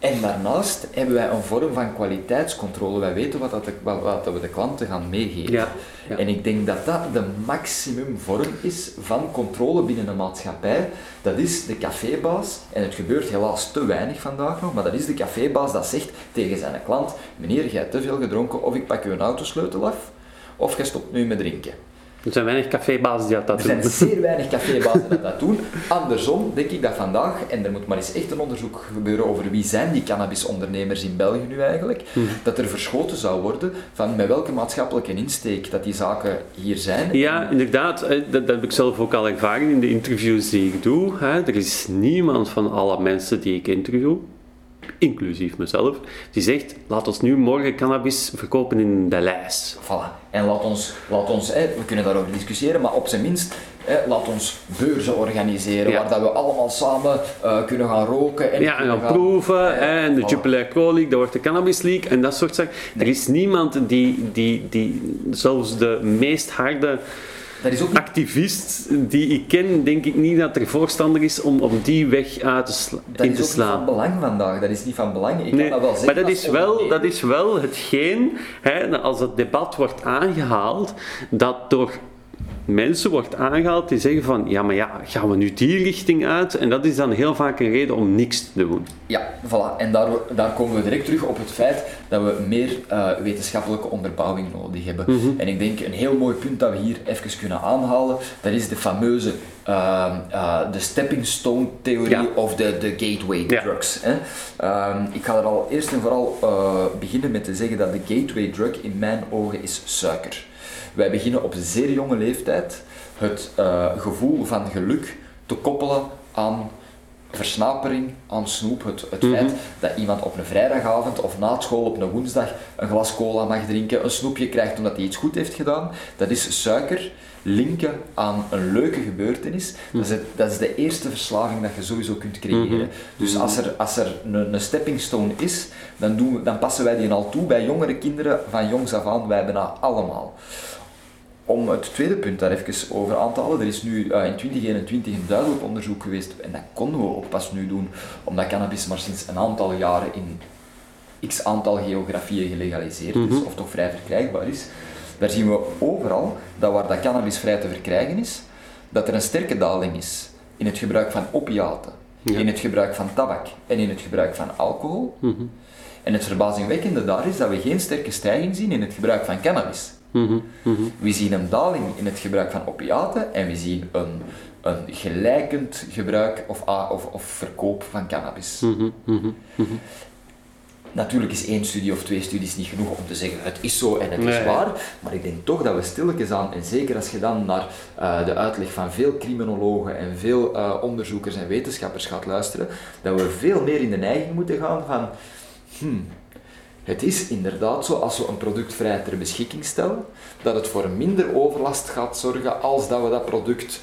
En daarnaast hebben wij een vorm van kwaliteitscontrole. Wij weten wat, dat wat, wat we de klanten gaan meegeven. Ja, En ik denk dat dat de maximum vorm is van controle binnen een maatschappij. Dat is de cafébaas, en het gebeurt helaas te weinig vandaag nog, maar dat is de cafébaas dat zegt tegen zijn klant, meneer, jij hebt te veel gedronken, of ik pak u een autosleutel af, of jij stopt nu met drinken. Er zijn weinig cafébazen die dat doen. Er zijn *laughs* zeer weinig cafébazen die dat doen. Andersom denk ik dat vandaag, en er moet maar eens echt een onderzoek gebeuren over wie zijn die cannabisondernemers in België nu eigenlijk, hmm. dat er verschoten zou worden van met welke maatschappelijke insteek dat die zaken hier zijn. Ja, inderdaad. Dat, dat heb ik zelf ook al ervaren in de interviews die ik doe. Er is niemand van alle mensen die ik interview inclusief mezelf, die zegt, laat ons nu morgen cannabis verkopen in de lijst. Voilà. En laat ons, laat ons hè, we kunnen daarover discussiëren, maar op zijn minst, hè, laat ons beurzen organiseren, waar dat we allemaal samen uh, kunnen gaan roken. En ja, en gaan, proeven, en de voilà. Jupiler Pro League, dat wordt de Cannabis League, en dat soort zaken. Er is niemand die, die, die, zelfs de meest harde dat is ook activist die ik ken, denk ik niet dat er voorstander is om, om die weg uit te sla dat in te slaan. Dat is niet van belang vandaag, dat is niet van belang. Ik nee, kan dat wel zeggen. Maar dat is, wel, dat is wel hetgeen, hè, als het debat wordt aangehaald, dat door mensen wordt aangehaald die zeggen van ja, maar ja, gaan we nu die richting uit? En dat is dan heel vaak een reden om niks te doen. Ja, voilà. En daar, daar komen we direct terug op het feit dat we meer uh, wetenschappelijke onderbouwing nodig hebben. Mhm. En ik denk een heel mooi punt dat we hier even kunnen aanhalen, dat is de fameuze uh, uh, de stepping stone theorie of de, de gateway drugs. Hè? Ehm, ik ga er al eerst en vooral beginnen met te zeggen dat de gateway drug in mijn ogen is suiker. Wij beginnen op zeer jonge leeftijd het uh, gevoel van geluk te koppelen aan versnapering, aan snoep. Het, het mm -hmm. feit dat iemand op een vrijdagavond of na school op een woensdag een glas cola mag drinken, een snoepje krijgt omdat hij iets goed heeft gedaan, dat is suiker linken aan een leuke gebeurtenis. Dat, is het, dat is de eerste verslaving dat je sowieso kunt creëren. Mhm. Dus als er, als er een, een stepping stone is, dan, doen we, dan passen wij die al toe bij jongere kinderen van jongs af aan, wij bijna allemaal om het tweede punt daar even over aan te halen. Er is nu uh, in 2021 een duidelijk onderzoek geweest, en dat konden we ook pas nu doen, omdat cannabis maar sinds een aantal jaren in x aantal geografieën gelegaliseerd is, mhm. of toch vrij verkrijgbaar is. Daar zien we overal dat waar dat cannabis vrij te verkrijgen is, dat er een sterke daling is in het gebruik van opiaten, in het gebruik van tabak en in het gebruik van alcohol. Mhm. En het verbazingwekkende daar is dat we geen sterke stijging zien in het gebruik van cannabis. Mhm, mhm. We zien een daling in het gebruik van opiaten en we zien een, een gelijkend gebruik of, of, of verkoop van cannabis. Mhm, Natuurlijk is één studie of twee studies niet genoeg om te zeggen het is zo en het is waar, maar ik denk toch dat we stilletjes aan, en zeker als je dan naar uh, de uitleg van veel criminologen en veel uh, onderzoekers en wetenschappers gaat luisteren, dat we veel meer in de neiging moeten gaan van hmm, het is inderdaad zo, als we een product vrij ter beschikking stellen, dat het voor minder overlast gaat zorgen als dat we dat product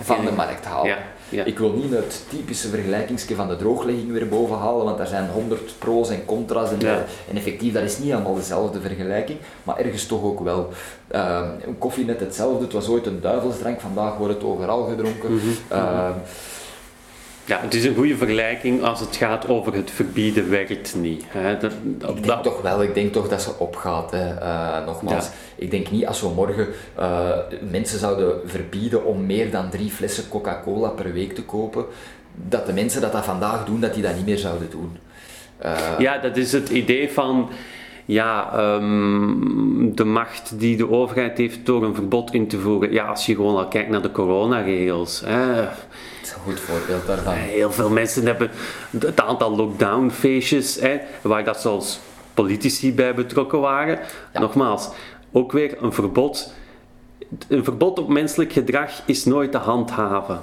van de markt halen. Ja, Ik wil niet het typische vergelijkingsje van de drooglegging weer boven halen, want daar zijn honderd pro's en contra's en, en, effectief, dat is niet allemaal dezelfde vergelijking, maar ergens toch ook wel. Uh, koffie net hetzelfde, het was ooit een duivelsdrank, vandaag wordt het overal gedronken. Mhm. Ehm, ja, het is een goede vergelijking als het gaat over het verbieden werkt niet. Hè. Dat, ik denk toch wel, ik denk toch dat ze opgaat. Hè. Uh, nogmaals, ik denk niet als we morgen uh, mensen zouden verbieden om meer dan drie flessen Coca-Cola per week te kopen, dat de mensen dat dat vandaag doen, dat die dat niet meer zouden doen. Uh, ja, dat is het idee van ja, um, de macht die de overheid heeft door een verbod in te voeren. Ja, als je gewoon al kijkt naar de coronaregels. Hè, goed voorbeeld daarvan. Heel veel mensen hebben het aantal lockdown-feestjes, waar dat zelfs politici bij betrokken waren. Nogmaals, ook weer een verbod. Een verbod op menselijk gedrag is nooit te handhaven.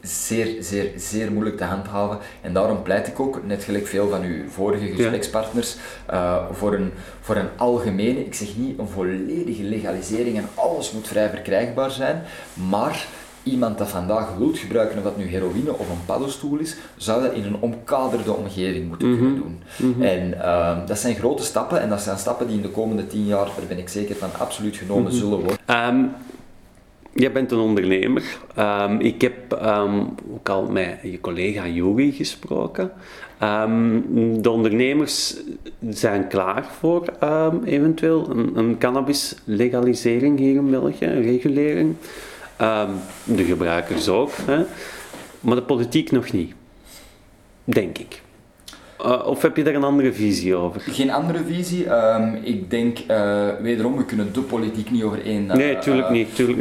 zeer, zeer, zeer moeilijk te handhaven. En daarom pleit ik ook, net gelijk veel van uw vorige gesprekspartners, uh, voor, een, voor een algemene, ik zeg niet een volledige legalisering en alles moet vrij verkrijgbaar zijn, maar iemand dat vandaag wilt gebruiken, of dat nu heroïne of een paddenstoel is, zou dat in een omkaderde omgeving moeten mhm. kunnen doen. Mhm. En uh, dat zijn grote stappen en dat zijn stappen die in de komende tien jaar, daar ben ik zeker van, absoluut genomen mhm. zullen worden. Um, jij bent een ondernemer. Um, ik heb um, ook al met je collega Juri gesproken. de ondernemers zijn klaar voor eventueel een, een cannabis-legalisering hier in België, een regulering. Um, de gebruikers ook. Hè. Maar de politiek nog niet. Denk ik. Uh, of heb je daar een andere visie over? Geen andere visie. Um, ik denk, uh, wederom, we kunnen de politiek niet over één... Uh, nee, tuurlijk niet. Tuurlijk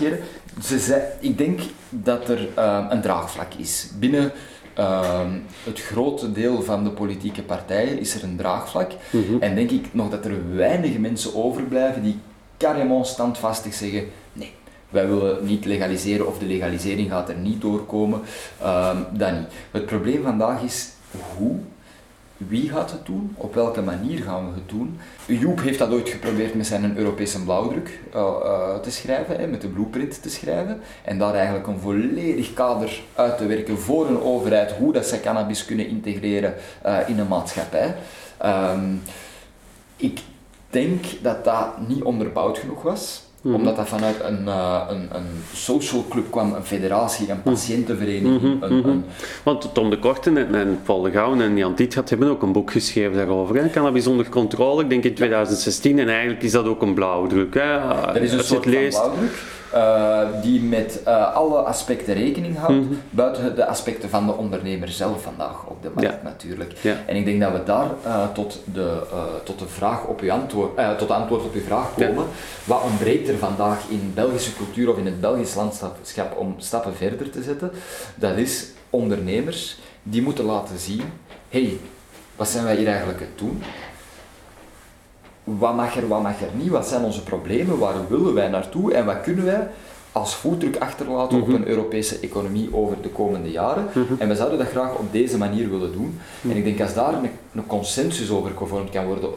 niet. Ze zei, ik denk dat er ehm, een draagvlak is. Binnen het grote deel van de politieke partijen is er een draagvlak. Mhm. En denk ik nog dat er weinig mensen overblijven die carrément standvastig zeggen wij willen niet legaliseren of de legalisering gaat er niet doorkomen. Um, dat niet. Het probleem vandaag is hoe, wie gaat het doen, op welke manier gaan we het doen. Joep heeft dat ooit geprobeerd met zijn Europese blauwdruk uh, uh, te schrijven, hè, met de blueprint te schrijven. En daar eigenlijk een volledig kader uit te werken voor een overheid, hoe dat ze cannabis kunnen integreren uh, in een maatschappij. Um, ik denk dat dat niet onderbouwd genoeg was. Mhm. Omdat dat vanuit een, uh, een, een social club kwam, een federatie, een mhm. patiëntenvereniging. Mm een, een... Want Tom de Korten en, en Paul de Gouwen en Jan Tietgat hebben ook een boek geschreven daarover. Hè? Cannabis onder controle, ik denk in 2016. En eigenlijk is dat ook een blauwdruk. Hè? Dat is een soort leest... blauwdruk. Uh, die met uh, alle aspecten rekening houdt, mm -hmm. buiten de aspecten van de ondernemer zelf vandaag op de markt ja. natuurlijk. Ja. En ik denk dat we daar uh, tot, de, tot, de vraag op uw antwoord, tot antwoord op uw vraag komen. Ja. Wat ontbreekt er vandaag in Belgische cultuur of in het Belgisch landschap om stappen verder te zetten? Dat is ondernemers die moeten laten zien, hey, wat zijn wij hier eigenlijk aan het doen? Wat mag er, wat mag er niet, wat zijn onze problemen, waar willen wij naartoe en wat kunnen wij als voetdruk achterlaten op mhm. een Europese economie over de komende jaren. Mhm. En we zouden dat graag op deze manier willen doen. En ik denk als daar een, een consensus over gevormd kan worden,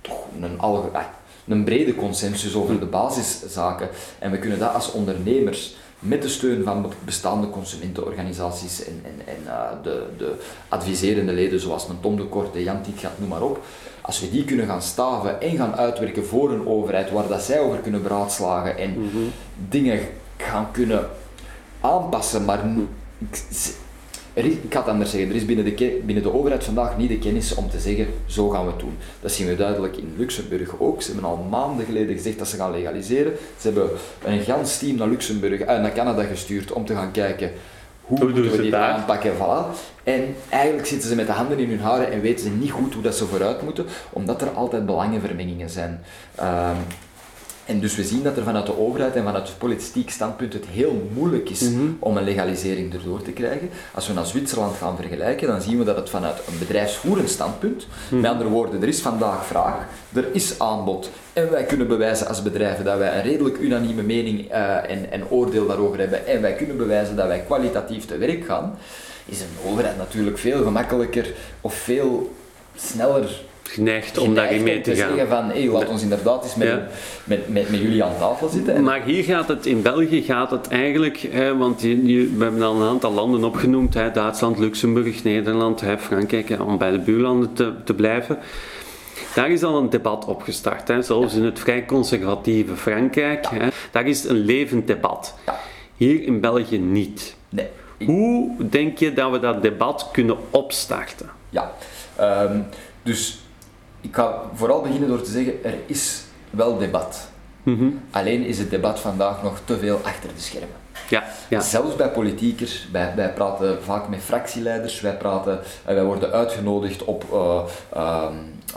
toch een, alge, ah, een brede consensus over de basiszaken, en we kunnen dat als ondernemers met de steun van bestaande consumentenorganisaties en, en, en uh, de, de adviserende leden zoals een Tom de Korte, Jan Tietgat, noem maar op, als we die kunnen gaan staven en gaan uitwerken voor een overheid waar dat zij over kunnen beraadslagen en mm -hmm. dingen gaan kunnen aanpassen, maar ik, er is, ik ga het anders zeggen, er is binnen de, binnen de overheid vandaag niet de kennis om te zeggen, zo gaan we het doen. Dat zien we duidelijk in Luxemburg ook. Ze hebben al maanden geleden gezegd dat ze gaan legaliseren. Ze hebben een gans team naar Luxemburg, uh, naar Canada gestuurd om te gaan kijken hoe, hoe moeten we daar? aanpakken. Voilà. En eigenlijk zitten ze met de handen in hun haren en weten ze niet goed hoe dat ze vooruit moeten, omdat er altijd belangenvermengingen zijn. Um, en dus we zien dat er vanuit de overheid en vanuit het politiek standpunt het heel moeilijk is mhm. om een legalisering erdoor te krijgen. Als we naar Zwitserland gaan vergelijken, dan zien we dat het vanuit een bedrijfsvoerend standpunt, mm. met andere woorden, er is vandaag vraag, er is aanbod en wij kunnen bewijzen als bedrijven dat wij een redelijk unanieme mening uh, en, en oordeel daarover hebben en wij kunnen bewijzen dat wij kwalitatief te werk gaan, is een overheid natuurlijk veel gemakkelijker of veel sneller geneigd om daarin mee te, te gaan. zeggen van, hey, laat ons inderdaad eens met, met, met, met, jullie aan tafel zitten. Maar hier gaat het, in België gaat het eigenlijk, hè, want je, je, we hebben al een aantal landen opgenoemd, hè, Duitsland, Luxemburg, Nederland, hè, Frankrijk, hè, om bij de buurlanden te, te blijven. Daar is al een debat opgestart, hè, zelfs in het vrij conservatieve Frankrijk. Hè, daar is een levend debat. Hier in België niet. Nee. Hoe denk je dat we dat debat kunnen opstarten? Ja, um, dus ik ga vooral beginnen door te zeggen, er is wel debat. Mm Alleen is het debat vandaag nog te veel achter de schermen. Ja, ja. Zelfs bij politiekers, wij, wij praten vaak met fractieleiders, wij, praten, wij worden uitgenodigd op, uh, uh,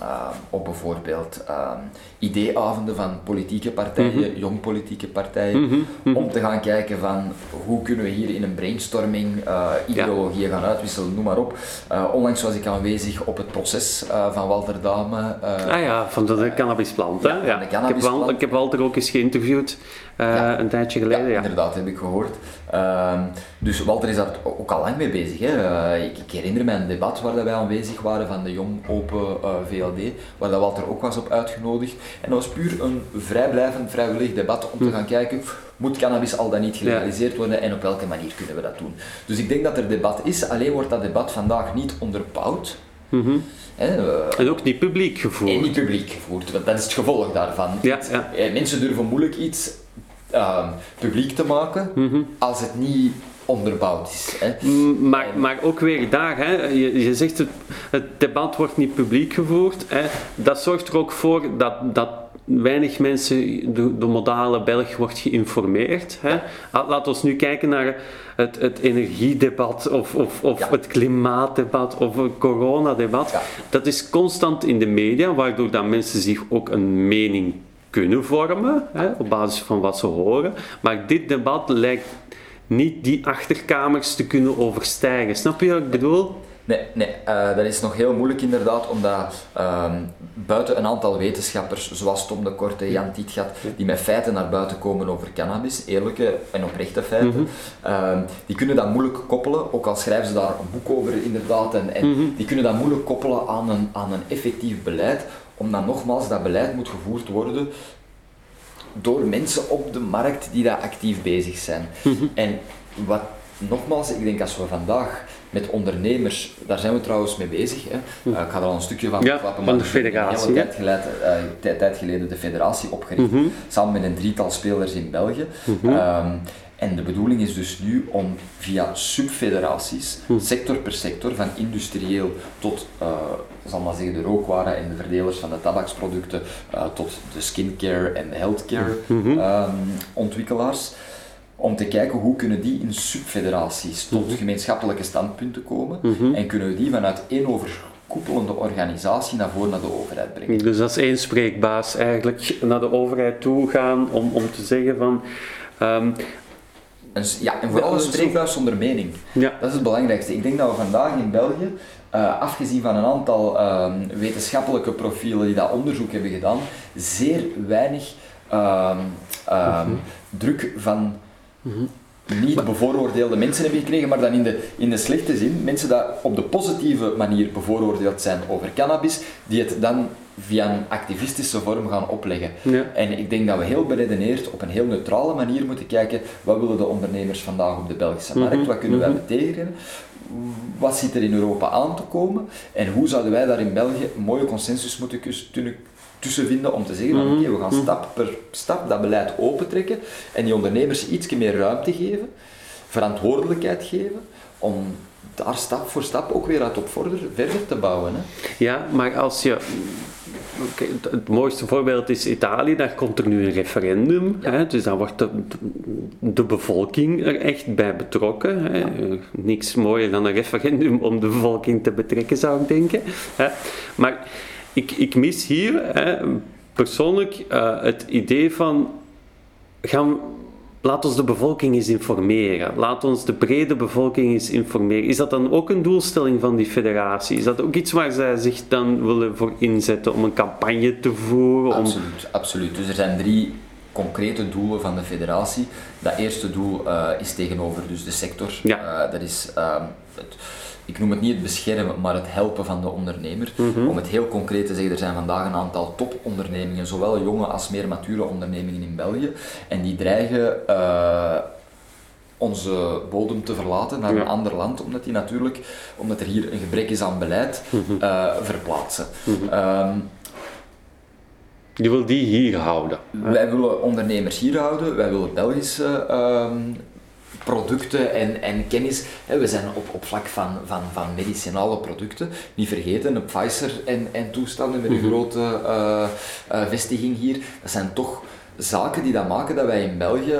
uh, op bijvoorbeeld ehm, ideeavonden van politieke partijen, mm jong politieke partijen, mhm, mhm. om te gaan kijken van hoe kunnen we hier in een brainstorming uh, ideologieën gaan uitwisselen, noem maar op. Uh, onlangs was ik aanwezig op het proces uh, van Walter Dame. ah ja, van de, cannabisplant. Ja, ja. Ik, heb Walter, ik heb Walter ook eens geïnterviewd. Uh, een tijdje geleden. Ja, inderdaad, heb ik gehoord. Uh, dus Walter is daar ook al lang mee bezig. Hè. Uh, ik, ik, herinner me een debat waar wij aanwezig waren van de Jong Open uh, VLD, waar dat Walter ook was op uitgenodigd. En dat was puur een vrijblijvend, vrijwillig debat om te hm. gaan kijken, moet cannabis al dan niet gelegaliseerd worden en op welke manier kunnen we dat doen. Dus ik denk dat er debat is, alleen wordt dat debat vandaag niet onderbouwd. Mm en ook niet publiek gevoerd. En niet publiek gevoerd, want dat is het gevolg daarvan. Ja, ja. Mensen durven moeilijk iets uh, publiek te maken mhm. als het niet onderbouwd is. Hè. Maar, maar ook weer daar, hè, je, je zegt het, het debat wordt niet publiek gevoerd. Hè. Dat zorgt er ook voor dat, dat weinig mensen, de, de modale Belg wordt geïnformeerd. Hè. Laten we nu kijken naar het, het energiedebat of, of, of het klimaatdebat of het coronadebat. Dat is constant in de media, waardoor dat mensen zich ook een mening kunnen vormen hè, op basis van wat ze horen. Maar dit debat lijkt niet die achterkamers te kunnen overstijgen. Snap je wat ik bedoel? Nee, nee uh, dat is nog heel moeilijk inderdaad, omdat uh, buiten een aantal wetenschappers, zoals Tom de Korte, Jan Tietgat, die met feiten naar buiten komen over cannabis, eerlijke en oprechte feiten, uh, die kunnen dat moeilijk koppelen, ook al schrijven ze daar een boek over inderdaad, en, en mhm. die kunnen dat moeilijk koppelen aan een, aan een effectief beleid, omdat nogmaals dat beleid moet gevoerd worden door mensen op de markt die daar actief bezig zijn. Mhm. En wat nogmaals, ik denk als we vandaag met ondernemers, daar zijn we trouwens mee bezig. Hè. Uh, ik ga er al een stukje van ja, klappen. Van de federatie. Tijd geleden, uh, tijd geleden de federatie opgericht, mhm. samen met een drietal spelers in België. Mhm. Ehm, en de bedoeling is dus nu om via subfederaties, mhm. sector per sector, van industrieel tot, uh, zal maar zeggen, de rookwaren en de verdelers van de tabaksproducten, tot de skincare en de healthcare um, ontwikkelaars, om te kijken hoe kunnen die in subfederaties tot mhm. gemeenschappelijke standpunten komen mhm. en kunnen we die vanuit één overkoepelende organisatie naar voren naar de overheid brengen. Dus dat is één spreekbaas eigenlijk naar de overheid toe gaan om, om te zeggen van... Ehm, ja, en vooral een spreekbuis zonder mening. Ja. Dat is het belangrijkste. Ik denk dat we vandaag in België, uh, afgezien van een aantal uh, wetenschappelijke profielen die dat onderzoek hebben gedaan, zeer weinig uh, druk van niet bevooroordeelde mensen hebben gekregen, maar dan in de, in de slechte zin, mensen die op de positieve manier bevooroordeeld zijn over cannabis, die het dan via een activistische vorm gaan opleggen. Ja. En ik denk dat we heel beredeneerd op een heel neutrale manier moeten kijken, wat willen de ondernemers vandaag op de Belgische markt, mhm. wat kunnen wij mhm. betekenen, wat zit er in Europa aan te komen en hoe zouden wij daar in België een mooie consensus moeten tussen vinden om te zeggen van oké, we gaan mhm. stap per stap dat beleid opentrekken en die ondernemers iets meer ruimte geven, verantwoordelijkheid geven om daar stap voor stap ook weer uit op verder te bouwen. Hè. Ja, maar als je het mooiste voorbeeld is Italië, daar komt er nu een referendum. Hè, dus daar wordt de, de, bevolking er echt bij betrokken. Hè. Niks mooier dan een referendum om de bevolking te betrekken, zou ik denken. Hè. Maar ik, ik mis hier hè, persoonlijk uh, het idee van gaan, laat ons de bevolking eens informeren. Laat ons de brede bevolking eens informeren. Is dat dan ook een doelstelling van die federatie? Is dat ook iets waar zij zich dan willen voor inzetten om een campagne te voeren? Absoluut, absoluut. Dus er zijn drie concrete doelen van de federatie. Dat eerste doel uh, is tegenover dus de sector. Ja. Uh, dat is uh, het ik noem het niet het beschermen, maar het helpen van de ondernemer. Mhm. Om het heel concreet te zeggen, er zijn vandaag een aantal topondernemingen, zowel jonge als meer mature ondernemingen in België, en die dreigen uh, onze bodem te verlaten naar een ander land, omdat die natuurlijk, omdat er hier een gebrek is aan beleid, uh, verplaatsen. Mhm. Ehm, je wil die hier houden? Wij willen ondernemers hier houden, wij willen Belgische ehm, producten en, en kennis. We zijn op, op vlak van, van, van medicinale producten. Niet vergeten, een Pfizer en, en toestanden met een mhm. grote uh, uh, vestiging hier. Dat zijn toch zaken die dat maken dat wij in België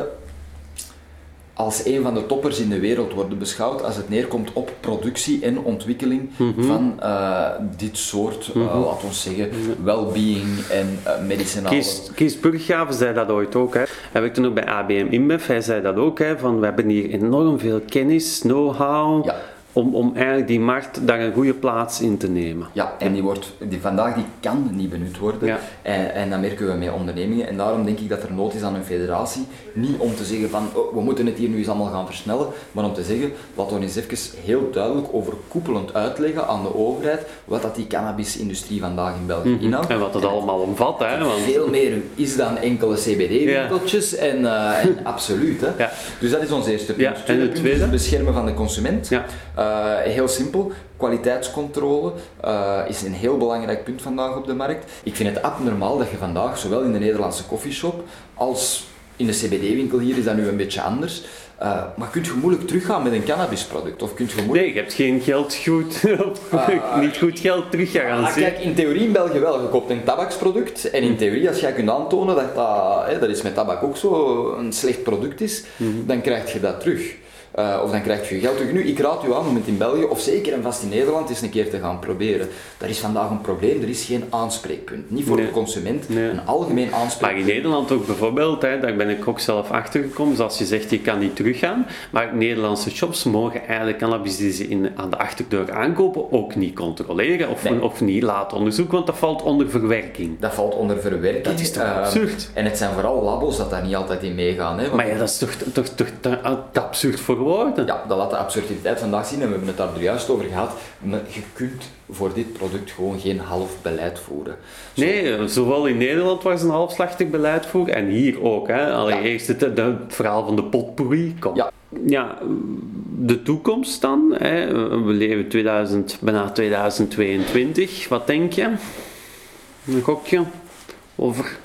als een van de toppers in de wereld worden beschouwd als het neerkomt op productie en ontwikkeling mhm. van uh, dit soort, uh, laten we zeggen, well-being en uh, medicinale... Kees, Kees Burggraven zei dat ooit ook. Hè. Hij werkte nog bij ABM InBev, hij zei dat ook. Hè, van, we hebben hier enorm veel kennis, know-how, ja. Om, om eigenlijk die markt daar een goede plaats in te nemen. Ja, en die, wordt, die vandaag die kan niet benut worden. Ja. En, en dat merken we met ondernemingen. En daarom denk ik dat er nood is aan een federatie. Niet om te zeggen van oh, we moeten het hier nu eens allemaal gaan versnellen, maar om te zeggen, laten we eens even heel duidelijk overkoepelend uitleggen aan de overheid wat dat die cannabisindustrie vandaag in België Mhm. inhoudt. En wat dat allemaal omvat, hè? Want, Veel meer is dan enkele CBD-winkeltjes en, eh, en absoluut. Hè. Ja. Dus dat is ons eerste punt. Ja, en het tweede? het beschermen van de consument. Ja. Eh, heel simpel. Kwaliteitscontrole eh, is een heel belangrijk punt vandaag op de markt. Ik vind het abnormaal dat je vandaag, zowel in de Nederlandse koffieshop als in de CBD-winkel hier is dat nu een beetje anders. eh, maar kun je moeilijk teruggaan met een cannabisproduct? Of kun je moeilijk... nee, je hebt geen geld goed, *laughs* niet goed geld Ah, teruggaranteren. kijk, in theorie in België wel. Je koopt een tabaksproduct en in theorie, als jij kunt aantonen dat dat, hè, dat is met tabak ook zo, een slecht product is, dan krijg je dat terug. Eh, of dan krijg je je geld terug. Nu, ik raad u aan om het in België, of zeker en vast in Nederland, eens een keer te gaan proberen. Dat is vandaag een probleem, er is geen aanspreekpunt. Niet voor Nee. de consument, Nee. een algemeen Maar in aanspreekpunt. Nederland ook bijvoorbeeld, hè, daar ben ik ook zelf achtergekomen, zoals je zegt, je kan niet teruggaan, maar Nederlandse shops mogen eigenlijk cannabis die ze in, aan de achterdeur aankopen ook niet controleren of, Nee. of niet laten onderzoeken, want dat valt onder verwerking. Dat valt onder verwerking. Dat is toch Eh, absurd? En het zijn vooral labos dat daar niet altijd in meegaan. Hè, want- Maar ja, dat is toch, toch, toch te, te absurd voor Ja, dat laat de absurditeit vandaag zien en we hebben het daar juist over gehad. Maar je kunt voor dit product gewoon geen half beleid voeren. Zo- Nee, zowel in Nederland was een halfslachtig beleid voor en hier ook. Hè. Allereerst het, het verhaal van de potpourri. Kom. Ja. Ja, de toekomst dan. Hè. We leven 2000, bijna 2022. Wat denk je? Een gokje over,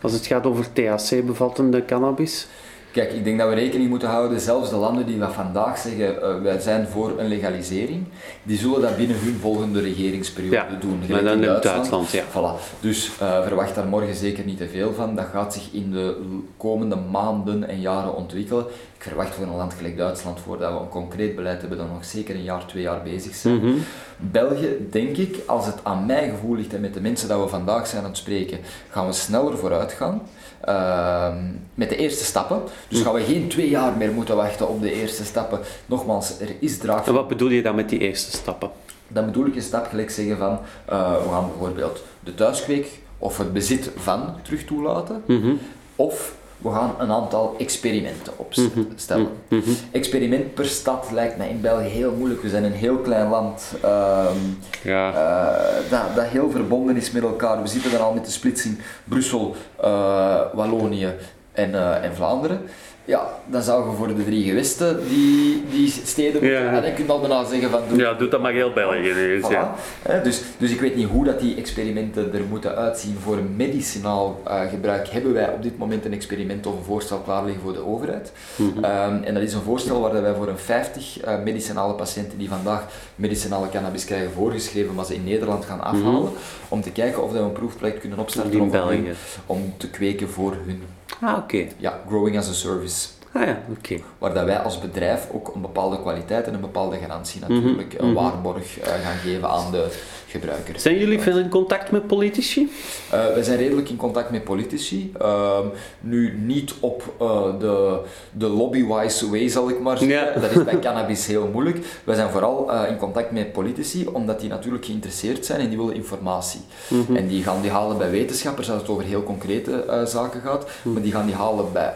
als het gaat over THC-bevattende cannabis. Kijk, ik denk dat we rekening moeten houden, zelfs de landen die wat vandaag zeggen, eh, wij zijn voor een legalisering, die zullen dat binnen hun volgende regeringsperiode Ja, doen. maar dan in Duitsland. Duitsland, ja. Voilà. Dus eh, verwacht daar morgen zeker niet te veel van. Dat gaat zich in de komende maanden en jaren ontwikkelen. Ik verwacht voor een land gelijk Duitsland, voordat we een concreet beleid hebben, dat we nog zeker een jaar, twee jaar bezig zijn. Mhm. België, denk ik, als het aan mijn gevoel ligt en met de mensen dat we vandaag zijn aan het spreken, gaan we sneller vooruit gaan. Ehm, met de eerste stappen. Dus gaan we geen twee jaar meer moeten wachten op de eerste stappen. Nogmaals, er is draag. En wat bedoel je dan met die eerste stappen? Dan bedoel ik een stap gelijk zeggen van, eh, we gaan bijvoorbeeld de thuiskweek of het bezit van terug toelaten. Mhm. Of we gaan een aantal experimenten opstellen. Mhm. Experiment per stad lijkt mij in België heel moeilijk. We zijn een heel klein land. ehm, Ja. eh, dat, dat heel verbonden is met elkaar. We zitten dan al met de splitsing Brussel, eh, Wallonië en, eh, en Vlaanderen. Ja, dan zou je voor de drie gewesten die, die steden moeten Ja. en dan kun je al bijna zeggen van... doe- ja, doet dat maar heel België. Voilà. Hè, dus, dus ik weet niet hoe dat die experimenten er moeten uitzien. Voor medicinaal eh, gebruik hebben wij op dit moment een experiment of een voorstel klaar liggen voor de overheid. Mhm. Ehm, en dat is een voorstel waar wij voor een 50 eh, medicinale patiënten die vandaag medicinale cannabis krijgen voorgeschreven, maar ze in Nederland gaan afhalen, om te kijken of we een proefproject kunnen opstarten In om, om te kweken voor hun Ah, oké. ja, growing as a service. Ah ja, oké. Waar dat wij als bedrijf ook een bepaalde kwaliteit en een bepaalde garantie Mhm, natuurlijk, een waarborg eh, gaan geven aan de gebruiker. Zijn jullie veel in contact met politici? Uh, wij zijn redelijk in contact met politici. Ehm, nu niet op eh, de, de lobby-wise way, zal ik maar zeggen. Ja. Dat is bij cannabis heel moeilijk. Wij zijn vooral eh, in contact met politici, omdat die natuurlijk geïnteresseerd zijn en die willen informatie. Mhm. En die gaan die halen bij wetenschappers als het over heel concrete zaken gaat, Mhm. maar die gaan die halen bij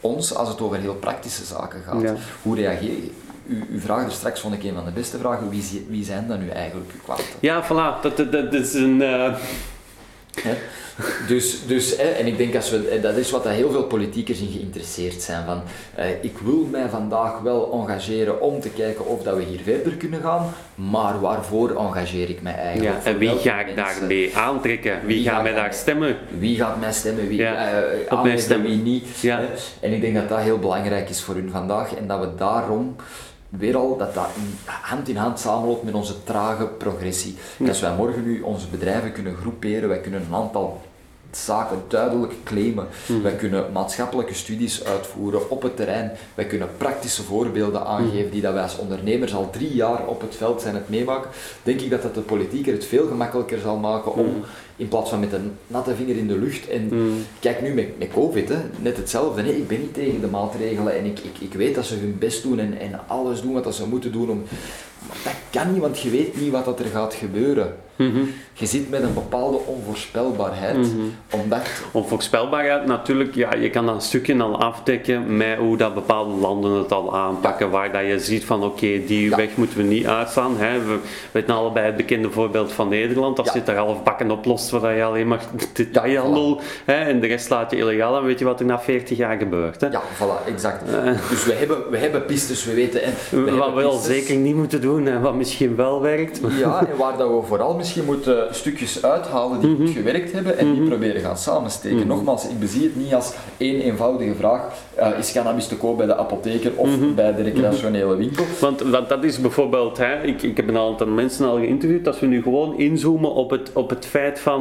ons als het over heel praktische zaken gaat. Ja. Hoe reageer je? U, u vraagt er straks, vond ik een van de beste vragen, wie, wie zijn dan nu eigenlijk uw klanten? Ja, voilà. Dat, dat, dat is een... eh? Dus, dus en ik denk als we, eh, dat is wat dat heel veel politiekers in geïnteresseerd zijn. Van, eh, ik wil mij vandaag wel engageren om te kijken of dat we hier verder kunnen gaan, maar waarvoor engageer ik mij eigenlijk? ja, en wie ga ik daarmee aantrekken? Wie, Wie gaat ga mij daar stemmen? Wie gaat mij stemmen, wie Ja, eh, op mij stemmen. wie niet? Ja. En ik denk dat dat heel belangrijk is voor hun vandaag en dat we daarom weer al dat dat hand in hand samenloopt met onze trage progressie. Als wij morgen nu onze bedrijven kunnen groeperen, wij kunnen een aantal zaken duidelijk claimen. Wij kunnen maatschappelijke studies uitvoeren op het terrein. Wij kunnen praktische voorbeelden aangeven die dat wij als ondernemers al drie jaar op het veld zijn het meemaken. Denk ik dat dat de politiek er het veel gemakkelijker zal maken om in plaats van met een natte vinger in de lucht. En mm. kijk nu met, met COVID, hè, net hetzelfde. Nee, ik ben niet tegen de maatregelen en ik, ik, ik weet dat ze hun best doen en, en alles doen wat ze moeten doen. Om, maar dat kan niet, want je weet niet wat er gaat gebeuren. Mhm. Je zit met een bepaalde onvoorspelbaarheid. Mm omdat... Onvoorspelbaarheid, natuurlijk, ja, je kan dat een stukje al afdekken met hoe dat bepaalde landen het al aanpakken. Waar dat je ziet van oké, die weg moeten we niet uitstaan. Hè. We weten allebei het bekende voorbeeld van Nederland. Dat zit er half bakken oplost, waar je alleen maar *laughs* detailhandel hè, en de rest laat je illegaal. En weet je wat er na 40 jaar gebeurt. Hè. Ja, voilà, exact. Uh, dus we hebben, we hebben pistes, we weten. En we wat we al zeker niet moeten doen en wat misschien wel werkt. Ja, en waar dat we vooral misschien moeten stukjes uithalen die goed mhm. gewerkt hebben en die mhm. proberen gaan samensteken. Mhm. Nogmaals, ik bezie het niet als één eenvoudige vraag, uh, is cannabis te koop bij de apotheker of bij de recreationele winkel? Want, want dat is bijvoorbeeld, hè, ik, ik heb een aantal mensen al geïnterviewd, als we nu gewoon inzoomen op het, op het feit van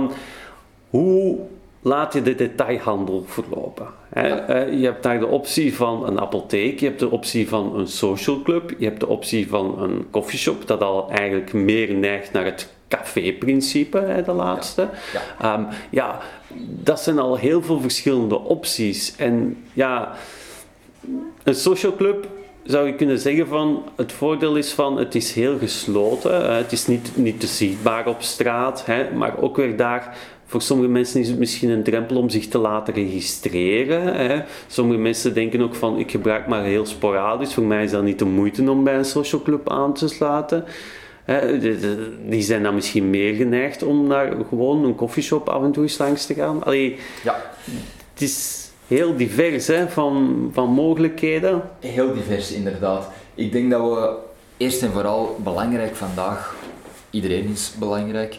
hoe laat je de detailhandel verlopen. Hè? Eh, je hebt daar de optie van een apotheek, je hebt de optie van een social club, je hebt de optie van een coffeeshop, dat al eigenlijk meer neigt naar het café-principe, de laatste. Ja, ja. Ehm, ja, dat zijn al heel veel verschillende opties. En ja, een social club zou je kunnen zeggen van het voordeel is van het is heel gesloten. het is niet, niet te zichtbaar op straat, hè, maar ook weer daar voor sommige mensen is het misschien een drempel om zich te laten registreren. Hè. Sommige mensen denken ook van ik gebruik maar heel sporadisch. Voor mij is dat niet de moeite om bij een social club aan te sluiten. Hè. Die zijn dan misschien meer geneigd om naar gewoon een koffieshop af en toe eens langs te gaan. Allee, ja. Het is heel divers hè, van, van mogelijkheden. Heel divers inderdaad. Ik denk dat we eerst en vooral belangrijk vandaag, iedereen is belangrijk,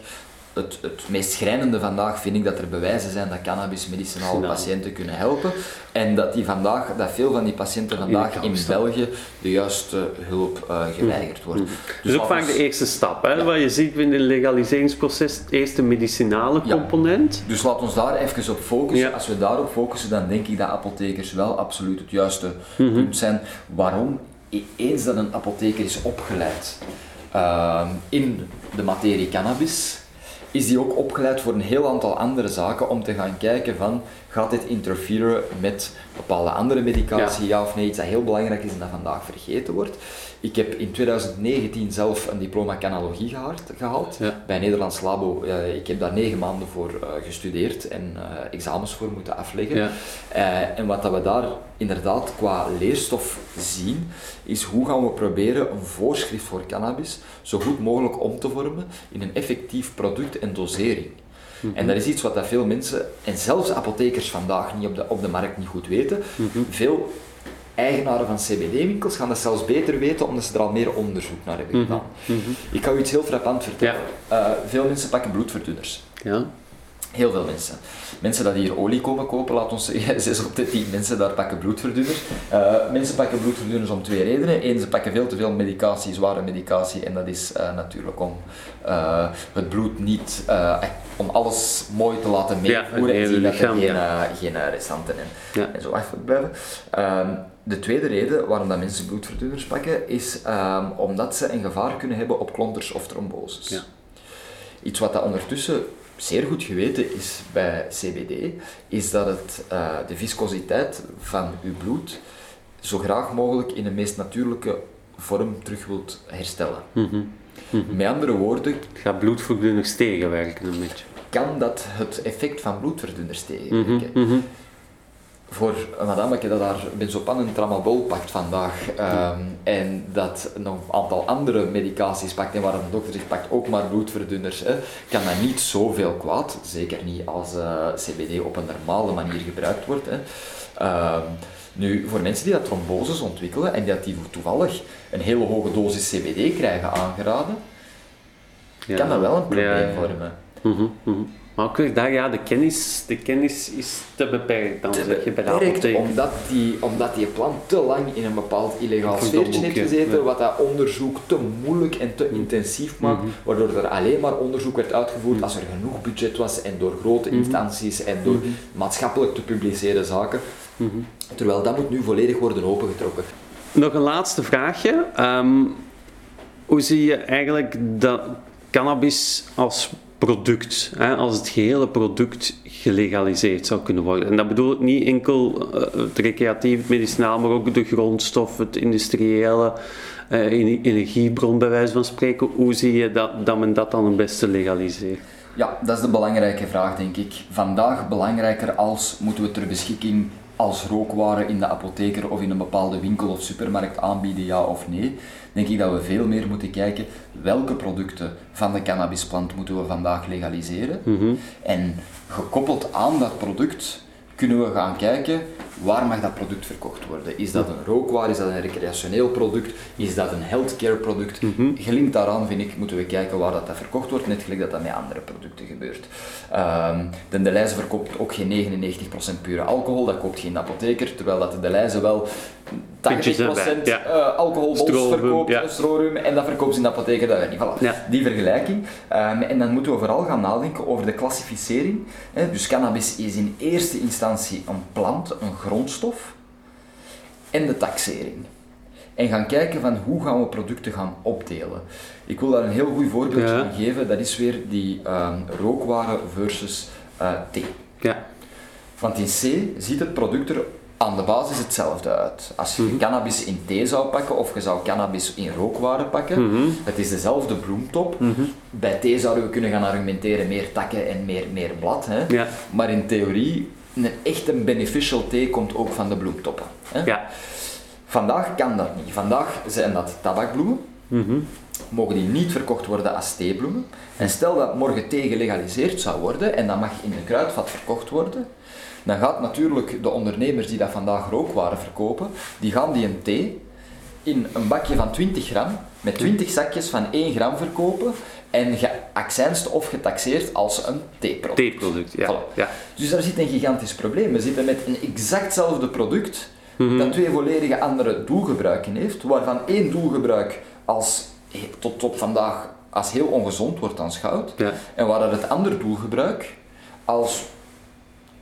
het, het meest schrijnende vandaag vind ik dat er bewijzen zijn dat cannabis medicinale patiënten kunnen helpen. En dat, die vandaag, dat veel van die patiënten vandaag in, België de juiste hulp uh, geweigerd wordt. Mm. Dus, ook vaak de eerste stap, hè? wat je ziet in het legaliseringsproces, het eerste medicinale component. Dus laat ons daar even op focussen. Als we daarop focussen, dan denk ik dat apothekers wel absoluut het juiste mhm. punt zijn. Waarom? E-, eens dat een apotheker is opgeleid uh, in de materie cannabis, is die ook opgeleid voor een heel aantal andere zaken om te gaan kijken van gaat dit interferen met bepaalde andere medicatie, ja. of nee, iets dat heel belangrijk is en dat vandaag vergeten wordt. Ik heb in 2019 zelf een diploma canologie gehaald bij Nederlands Labo. ik heb daar negen maanden voor uh, gestudeerd en uh, examens voor moeten afleggen. Ja. Uh, en wat dat we daar inderdaad qua leerstof zien, is hoe gaan we proberen een voorschrift voor cannabis zo goed mogelijk om te vormen in een effectief product en dosering. Mhm. En dat is iets wat dat veel mensen, en zelfs apothekers vandaag niet op de, op de markt niet goed weten. Mhm. Veel eigenaren van CBD-winkels gaan dat zelfs beter weten omdat ze er al meer onderzoek naar hebben mhm. gedaan. Ik kan u iets heel frappant vertellen. Uh, veel mensen pakken bloedverdunners. Ja. Heel veel mensen. Mensen dat hier olie komen kopen, laat ons *laughs* zeggen, 6 op de 10 mensen daar pakken bloedverdunners. Uh, mensen pakken bloedverdunners om twee redenen. Eén, ze pakken veel te veel medicatie, zware medicatie, en dat is uh, natuurlijk om uh, het bloed niet, om alles mooi te laten meevoeren ja, en zien dat er geen, geen restanten en, ja. en zo afblijven. Ehm, de tweede reden waarom dat mensen bloedverdunners pakken, is um, omdat ze een gevaar kunnen hebben op klonters of tromboses. Ja. Iets wat dat ondertussen zeer goed geweten is bij CBD, is dat het uh, de viscositeit van uw bloed zo graag mogelijk in de meest natuurlijke vorm terug wilt herstellen. Mm Met andere woorden... Gaat bloedverdunners tegenwerken een beetje? Kan dat het effect van bloedverdunners tegenwerken? Mm voor een madame dat daar benzopan en tramadol pakt vandaag um, en dat nog een aantal andere medicaties pakt en waar een dokter zegt pakt ook maar bloedverdunners, hè, kan dat niet zoveel kwaad. Zeker niet als uh, eh, CBD op een normale manier gebruikt wordt. Hè. Um, nu, voor mensen die dat tromboses ontwikkelen en dat die toevallig een hele hoge dosis CBD krijgen aangeraden, ja. kan dat wel een probleem vormen. Mm -hmm, maar ook daar, ja, de kennis, de kennis is te beperkt dan te zeg je bij de apotheek. Omdat die, omdat die plant te lang in een bepaald illegaal sfeertje heeft gezeten, wat dat onderzoek te moeilijk en te intensief maakt, mm-hmm. waardoor er alleen maar onderzoek werd uitgevoerd mm. als er genoeg budget was en door grote mm-hmm. instanties en door maatschappelijk te publiceren zaken. Terwijl dat moet nu volledig worden opengetrokken. Nog een laatste vraagje. Um, hoe zie je eigenlijk dat cannabis als product, hè, als het gehele product gelegaliseerd zou kunnen worden. En dat bedoel ik niet enkel uh, het recreatief, het medicinaal, maar ook de grondstof, het industriële, uh, energiebron bij wijze van spreken. Hoe zie je dat, dat men dat dan het beste legaliseert? Ja, dat is de belangrijke vraag, denk ik. Vandaag belangrijker als moeten we ter beschikking als rookwaren in de apotheker of in een bepaalde winkel of supermarkt aanbieden, ja of nee, denk ik dat we veel meer moeten kijken welke producten van de cannabisplant moeten we vandaag legaliseren. Mhm. En gekoppeld aan dat product kunnen we gaan kijken waar mag dat product verkocht worden. Is dat een rookwaar, is dat een recreationeel product, is dat een healthcare product? Mhm. Gelinkt daaraan, vind ik, moeten we kijken waar dat, dat verkocht wordt, net gelijk dat dat met andere producten gebeurt. Um, de Deleuze verkoopt ook geen 99% pure alcohol, dat koopt geen apotheker, terwijl dat de Deleuze wel 80% ja. uh, alcoholbols verkoopt, ja. strorum, en dat verkoopt ze in de apotheker, dat niet. Voilà. Ja. Die vergelijking. Um, en dan moeten we vooral gaan nadenken over de klassificering. Hè. Dus cannabis is in eerste instantie een plant, een grondstof, en de taxering. En gaan kijken van hoe gaan we producten gaan opdelen. Ik wil daar een heel goed voorbeeld van geven, dat is weer die um, rookwaren versus uh, thee. Ja. Want in C ziet het product er aan de basis hetzelfde uit. Als je Mhm. cannabis in thee zou pakken of je zou cannabis in rookwaren pakken, Mhm. het is dezelfde bloemtop. Mhm. Bij thee zouden we kunnen gaan argumenteren meer takken en meer, meer blad. Hè? Ja. Maar in theorie, een echte beneficial thee komt ook van de bloemtoppen. Hè? Ja. Vandaag kan dat niet. Vandaag zijn dat tabakbloemen. Mhm. Mogen die niet verkocht worden als theebloemen. En stel dat morgen thee gelegaliseerd zou worden en dat mag in een kruidvat verkocht worden, dan gaat natuurlijk de ondernemers die dat vandaag rookwaren verkopen, die gaan die een thee in een bakje van 20 gram met 20 zakjes van 1 gram verkopen en geaccijnst of getaxeerd als een theeproduct. Theeproduct, ja. Voilà. ja. Dus daar zit een gigantisch probleem. We zitten met een exactzelfde product Mhm. dat twee volledige andere doelgebruiken heeft, waarvan één doelgebruik als tot op vandaag als heel ongezond wordt aanschouwd, Ja. en waar dat het andere doelgebruik als,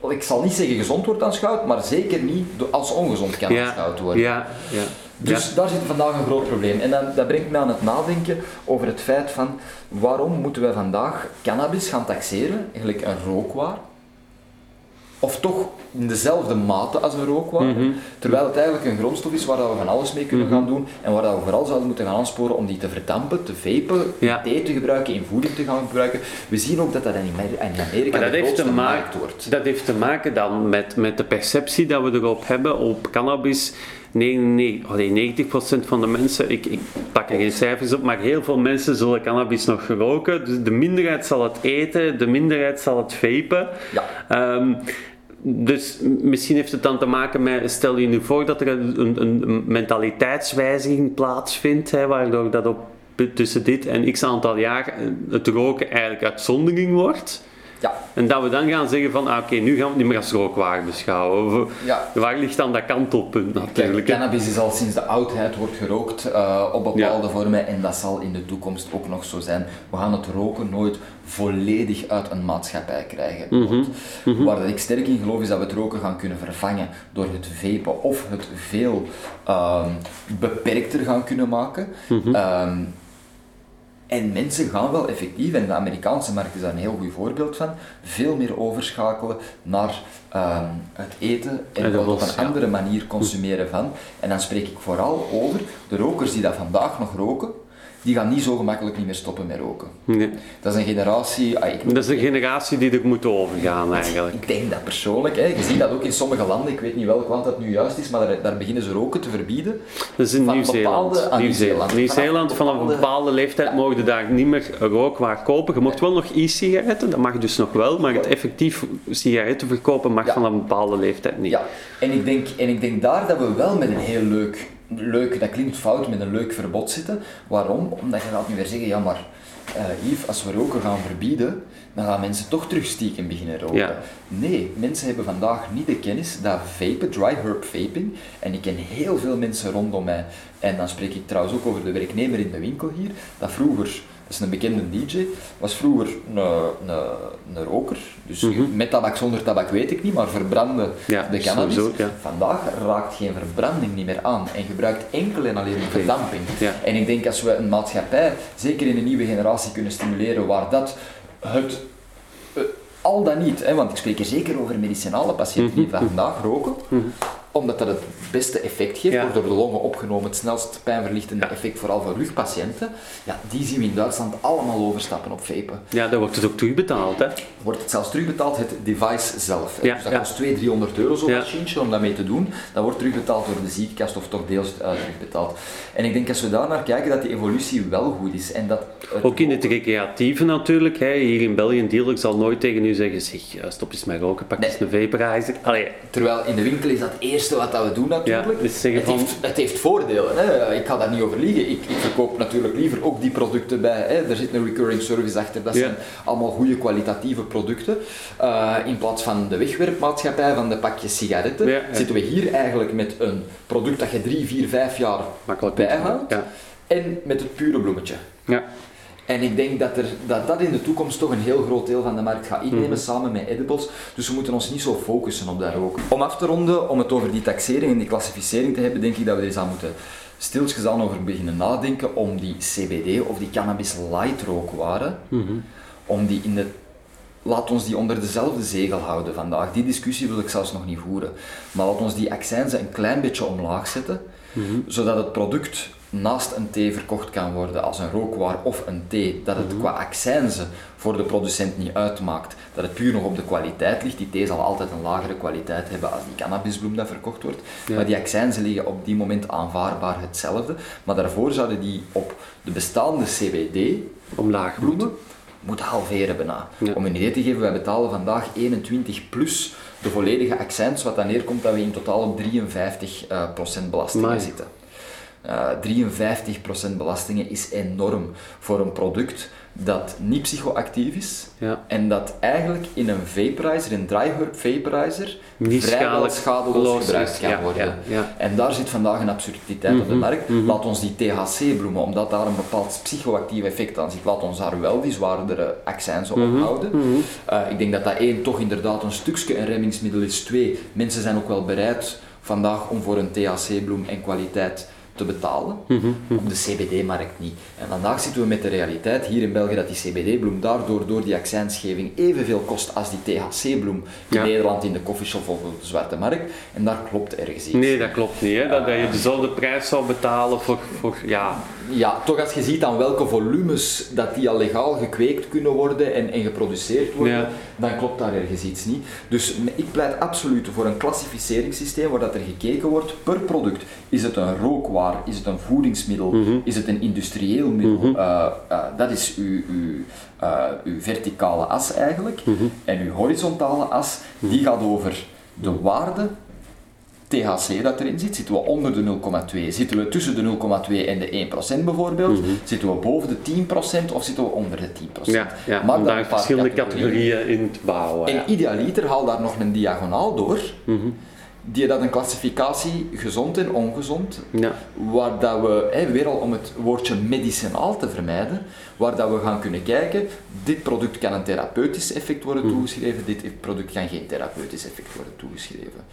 ik zal niet zeggen gezond wordt aanschouwd, maar zeker niet als ongezond kan Ja. aanschouwd worden. Ja. Ja. Dus daar zit vandaag een groot probleem. En dan, dat brengt me aan het nadenken over het feit van waarom moeten wij vandaag cannabis gaan taxeren, eigenlijk een rookwaar, of toch in dezelfde mate als een rookwaar, Mhm. terwijl het eigenlijk een grondstof is waar dat we van alles mee kunnen Mhm. gaan doen en waar dat we vooral zouden moeten gaan aansporen om die te verdampen, te vapen, Ja. thee te gebruiken, in voeding te gaan gebruiken. We zien ook dat dat in Amer- in Amerika Maar dat heeft, te maken, wordt. dat heeft te maken dan met, met de perceptie dat we erop hebben op cannabis. 99, allee, 90% van de mensen, ik, ik pak er geen cijfers op, maar heel veel mensen zullen cannabis nog roken. Dus de minderheid zal het eten, de minderheid zal het vapen. Ja. Ehm, dus misschien heeft het dan te maken met, stel je nu voor dat er een, een, een mentaliteitswijziging plaatsvindt, hè, waardoor dat op tussen dit en x aantal jaar eh, het roken eigenlijk uitzondering wordt. Ja. En dat we dan gaan zeggen van, ah, oké, nu gaan we het niet meer als rookwaar beschouwen. Of, Ja. Waar ligt dan dat kantelpunt natuurlijk? cannabis is al sinds de oudheid wordt gerookt eh, op bepaalde vormen en dat zal in de toekomst ook nog zo zijn. We gaan het roken nooit volledig uit een maatschappij krijgen. Want Waar ik sterk in geloof is dat we het roken gaan kunnen vervangen door het vapen of het veel ehm, beperkter gaan kunnen maken. Mhm. Ehm, en mensen gaan wel effectief, en de Amerikaanse markt is daar een heel goed voorbeeld van, veel meer overschakelen naar ehm, het eten en op een ja. andere manier consumeren van. En dan spreek ik vooral over de rokers die dat vandaag nog roken, die gaan niet zo gemakkelijk niet meer stoppen met roken. Nee. Dat is een generatie... ah, ik, Dat is een generatie die er moet overgaan eigenlijk. ik denk dat persoonlijk. Hè. Je ziet dat ook in sommige landen, ik weet niet welk land dat nu juist is, maar daar, daar beginnen ze roken te verbieden. Dat is in Nieuw-Zeeland. ah, Nieuw-Zeeland. Nieuw-Zeeland. Nieuw-Zeeland, vanaf een bepaalde- leeftijd Ja. mogen daar niet meer rookwaar kopen. Je mocht wel nog e-sigaretten, dat mag dus nog wel, maar het effectief sigaretten verkopen mag Ja. vanaf een bepaalde leeftijd niet. Ja, en ik, denk, en ik denk daar dat we wel met een heel leuk, leuk, dat klinkt fout, met een leuk verbod zitten. Waarom? Omdat je gaat nu weer zeggen, ja maar eh Yves, als we roken gaan verbieden, dan gaan mensen toch terug stiekem beginnen roken. Ja. Nee, mensen hebben vandaag niet de kennis dat vapen, dry herb vaping, en ik ken heel veel mensen rondom mij, en dan spreek ik trouwens ook over de werknemer in de winkel hier, dat vroeger, is een bekende DJ, was vroeger een, een, een roker, dus Mhm. met tabak, zonder tabak weet ik niet, maar verbrandde Ja, de cannabis. sowieso, ja. Vandaag raakt geen verbranding niet meer aan en gebruikt enkel en alleen verdamping. Ja. En ik denk als we een maatschappij, zeker in een nieuwe generatie, kunnen stimuleren waar dat het, uh, al dan niet, hè, want ik spreek er zeker over medicinale patiënten die mhm. vandaag roken, mhm omdat dat het beste effect geeft, wordt door de longen opgenomen, het snelst pijnverlichtende effect, vooral voor rugpatiënten. Ja, die zien we in Duitsland allemaal overstappen op vapen. Ja, dan wordt het ook terugbetaald, hè? Wordt het zelfs terugbetaald, het device zelf. Ja, dus dat kost 200, 300 euro zo'n machine om dat mee te doen. Dat wordt terugbetaald door de ziekenkast of toch deels uh, terugbetaald. En ik denk als we daar naar kijken, dat die evolutie wel goed is. En dat ook in het recreatieve natuurlijk. Hè. Hier in België, een dealer zal nooit tegen u zeggen, zeg, stop eens met roken, pak eens een vaporizer. Allee. Terwijl in de winkel is dat eerst wat dat we doen natuurlijk. dus het, heeft, het, heeft, voordelen, hè. ik ga daar niet over liegen. Ik, ik, verkoop natuurlijk liever ook die producten bij. Hè. Er zit een recurring service achter, dat zijn allemaal goede kwalitatieve producten. Uh, in plaats van de wegwerpmaatschappij van de pakjes sigaretten, zitten we hier eigenlijk met een product dat je drie, vier, vijf jaar Makkelijk bijhoudt. En met het pure bloemetje. Ja. En ik denk dat, er, dat dat in de toekomst toch een heel groot deel van de markt gaat innemen, mhm. samen met edibles. Dus we moeten ons niet zo focussen op dat roken. Om af te ronden, om het over die taxering en die klassificering te hebben, denk ik dat we er eens aan moeten stiltjes aan over beginnen nadenken om die CBD of die cannabis light rookwaren, mm om die in de laat ons die onder dezelfde zegel houden vandaag. Die discussie wil ik zelfs nog niet voeren. Maar laat ons die accijnzen een klein beetje omlaag zetten, mhm. zodat het product naast een thee verkocht kan worden als een rookwaar of een thee, dat het mhm. qua accijnze voor de producent niet uitmaakt, dat het puur nog op de kwaliteit ligt. Die thee zal altijd een lagere kwaliteit hebben als die cannabisbloem dat verkocht wordt, maar die accijnzen liggen op die moment aanvaardbaar hetzelfde, maar daarvoor zouden die op de bestaande CBD, omlaag bloemen, moeten halveren bijna. Om een idee te geven, wij betalen vandaag 21 plus de volledige accijns, wat dan neerkomt dat we in totaal op 53% uh, belastingen zitten. 53% belastingen is enorm voor een product dat niet psychoactief is ja. en dat eigenlijk in een vaporizer, een dry herb vaporizer, niet vrijwel schadeloos gebruikt kan worden. Ja, en daar zit vandaag een absurditeit op de mhm, markt. Mhm. Laat ons die THC-bloemen, omdat daar een bepaald psychoactief effect aan zit, laat ons daar wel die zwaardere accijns op mhm, houden. Uh, ik denk dat dat één toch inderdaad een stukje een remmingsmiddel is. Twee, mensen zijn ook wel bereid vandaag om voor een THC-bloem en kwaliteit te betalen, mhm, mhm. op de CBD-markt niet. En vandaag zitten we met de realiteit hier in België dat die CBD-bloem daardoor door die accijnsgeving evenveel kost als die THC-bloem in Nederland in de coffeeshop of op de zwarte markt. En daar klopt ergens iets. Nee, dat klopt niet. Hè? Dat, dat je dezelfde prijs zou betalen voor, voor ja, ja, toch als je ziet aan welke volumes dat die al legaal gekweekt kunnen worden en, en geproduceerd worden, dan klopt daar ergens iets niet. Dus ik pleit absoluut voor een klassificeringssysteem waar dat er gekeken wordt per product. Is het een rookwaar? Is het een voedingsmiddel? Mhm. Is het een industrieel middel? Mhm. Eh, eh, dat is uw, uw, uh, uw verticale as eigenlijk. Mhm. En uw horizontale as, die gaat over de waarde THC dat erin zit, zitten we onder de 0,2. Zitten we tussen de 0,2 en de 1% bijvoorbeeld, zitten we boven de 10% of zitten we onder de 10%. Ja, ja maar daar verschillende categorieën in te bouwen. En idealiter haal daar nog een diagonaal door. Die dat een klassificatie gezond en ongezond, ja. waar dat we, hè, weer al om het woordje medicinaal te vermijden, waar dat we gaan kunnen kijken, dit product kan een therapeutisch effect worden hmm. toegeschreven, dit product kan geen therapeutisch effect worden toegeschreven.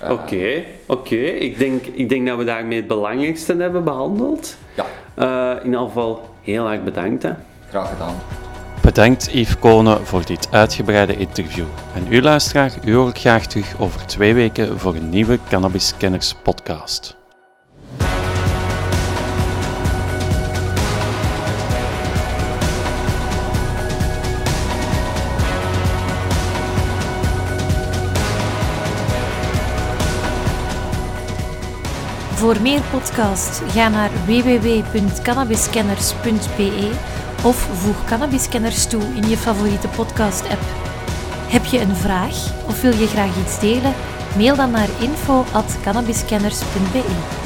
Eh, oké, oké. Ik, denk, ik denk dat we daarmee het belangrijkste hebben behandeld. Ja. Uh, in ieder geval heel erg bedankt. Hè. Graag gedaan. Bedankt Yves Konen voor dit uitgebreide interview. En u luisteraar, u hoor ik graag terug over twee weken voor een nieuwe Cannabis Kenners podcast. Voor meer podcasts ga naar www.cannabiskenners.be of voeg Cannabiscanners toe in je favoriete podcast-app. Heb je een vraag of wil je graag iets delen? Mail dan naar info.cannabiscanners.be.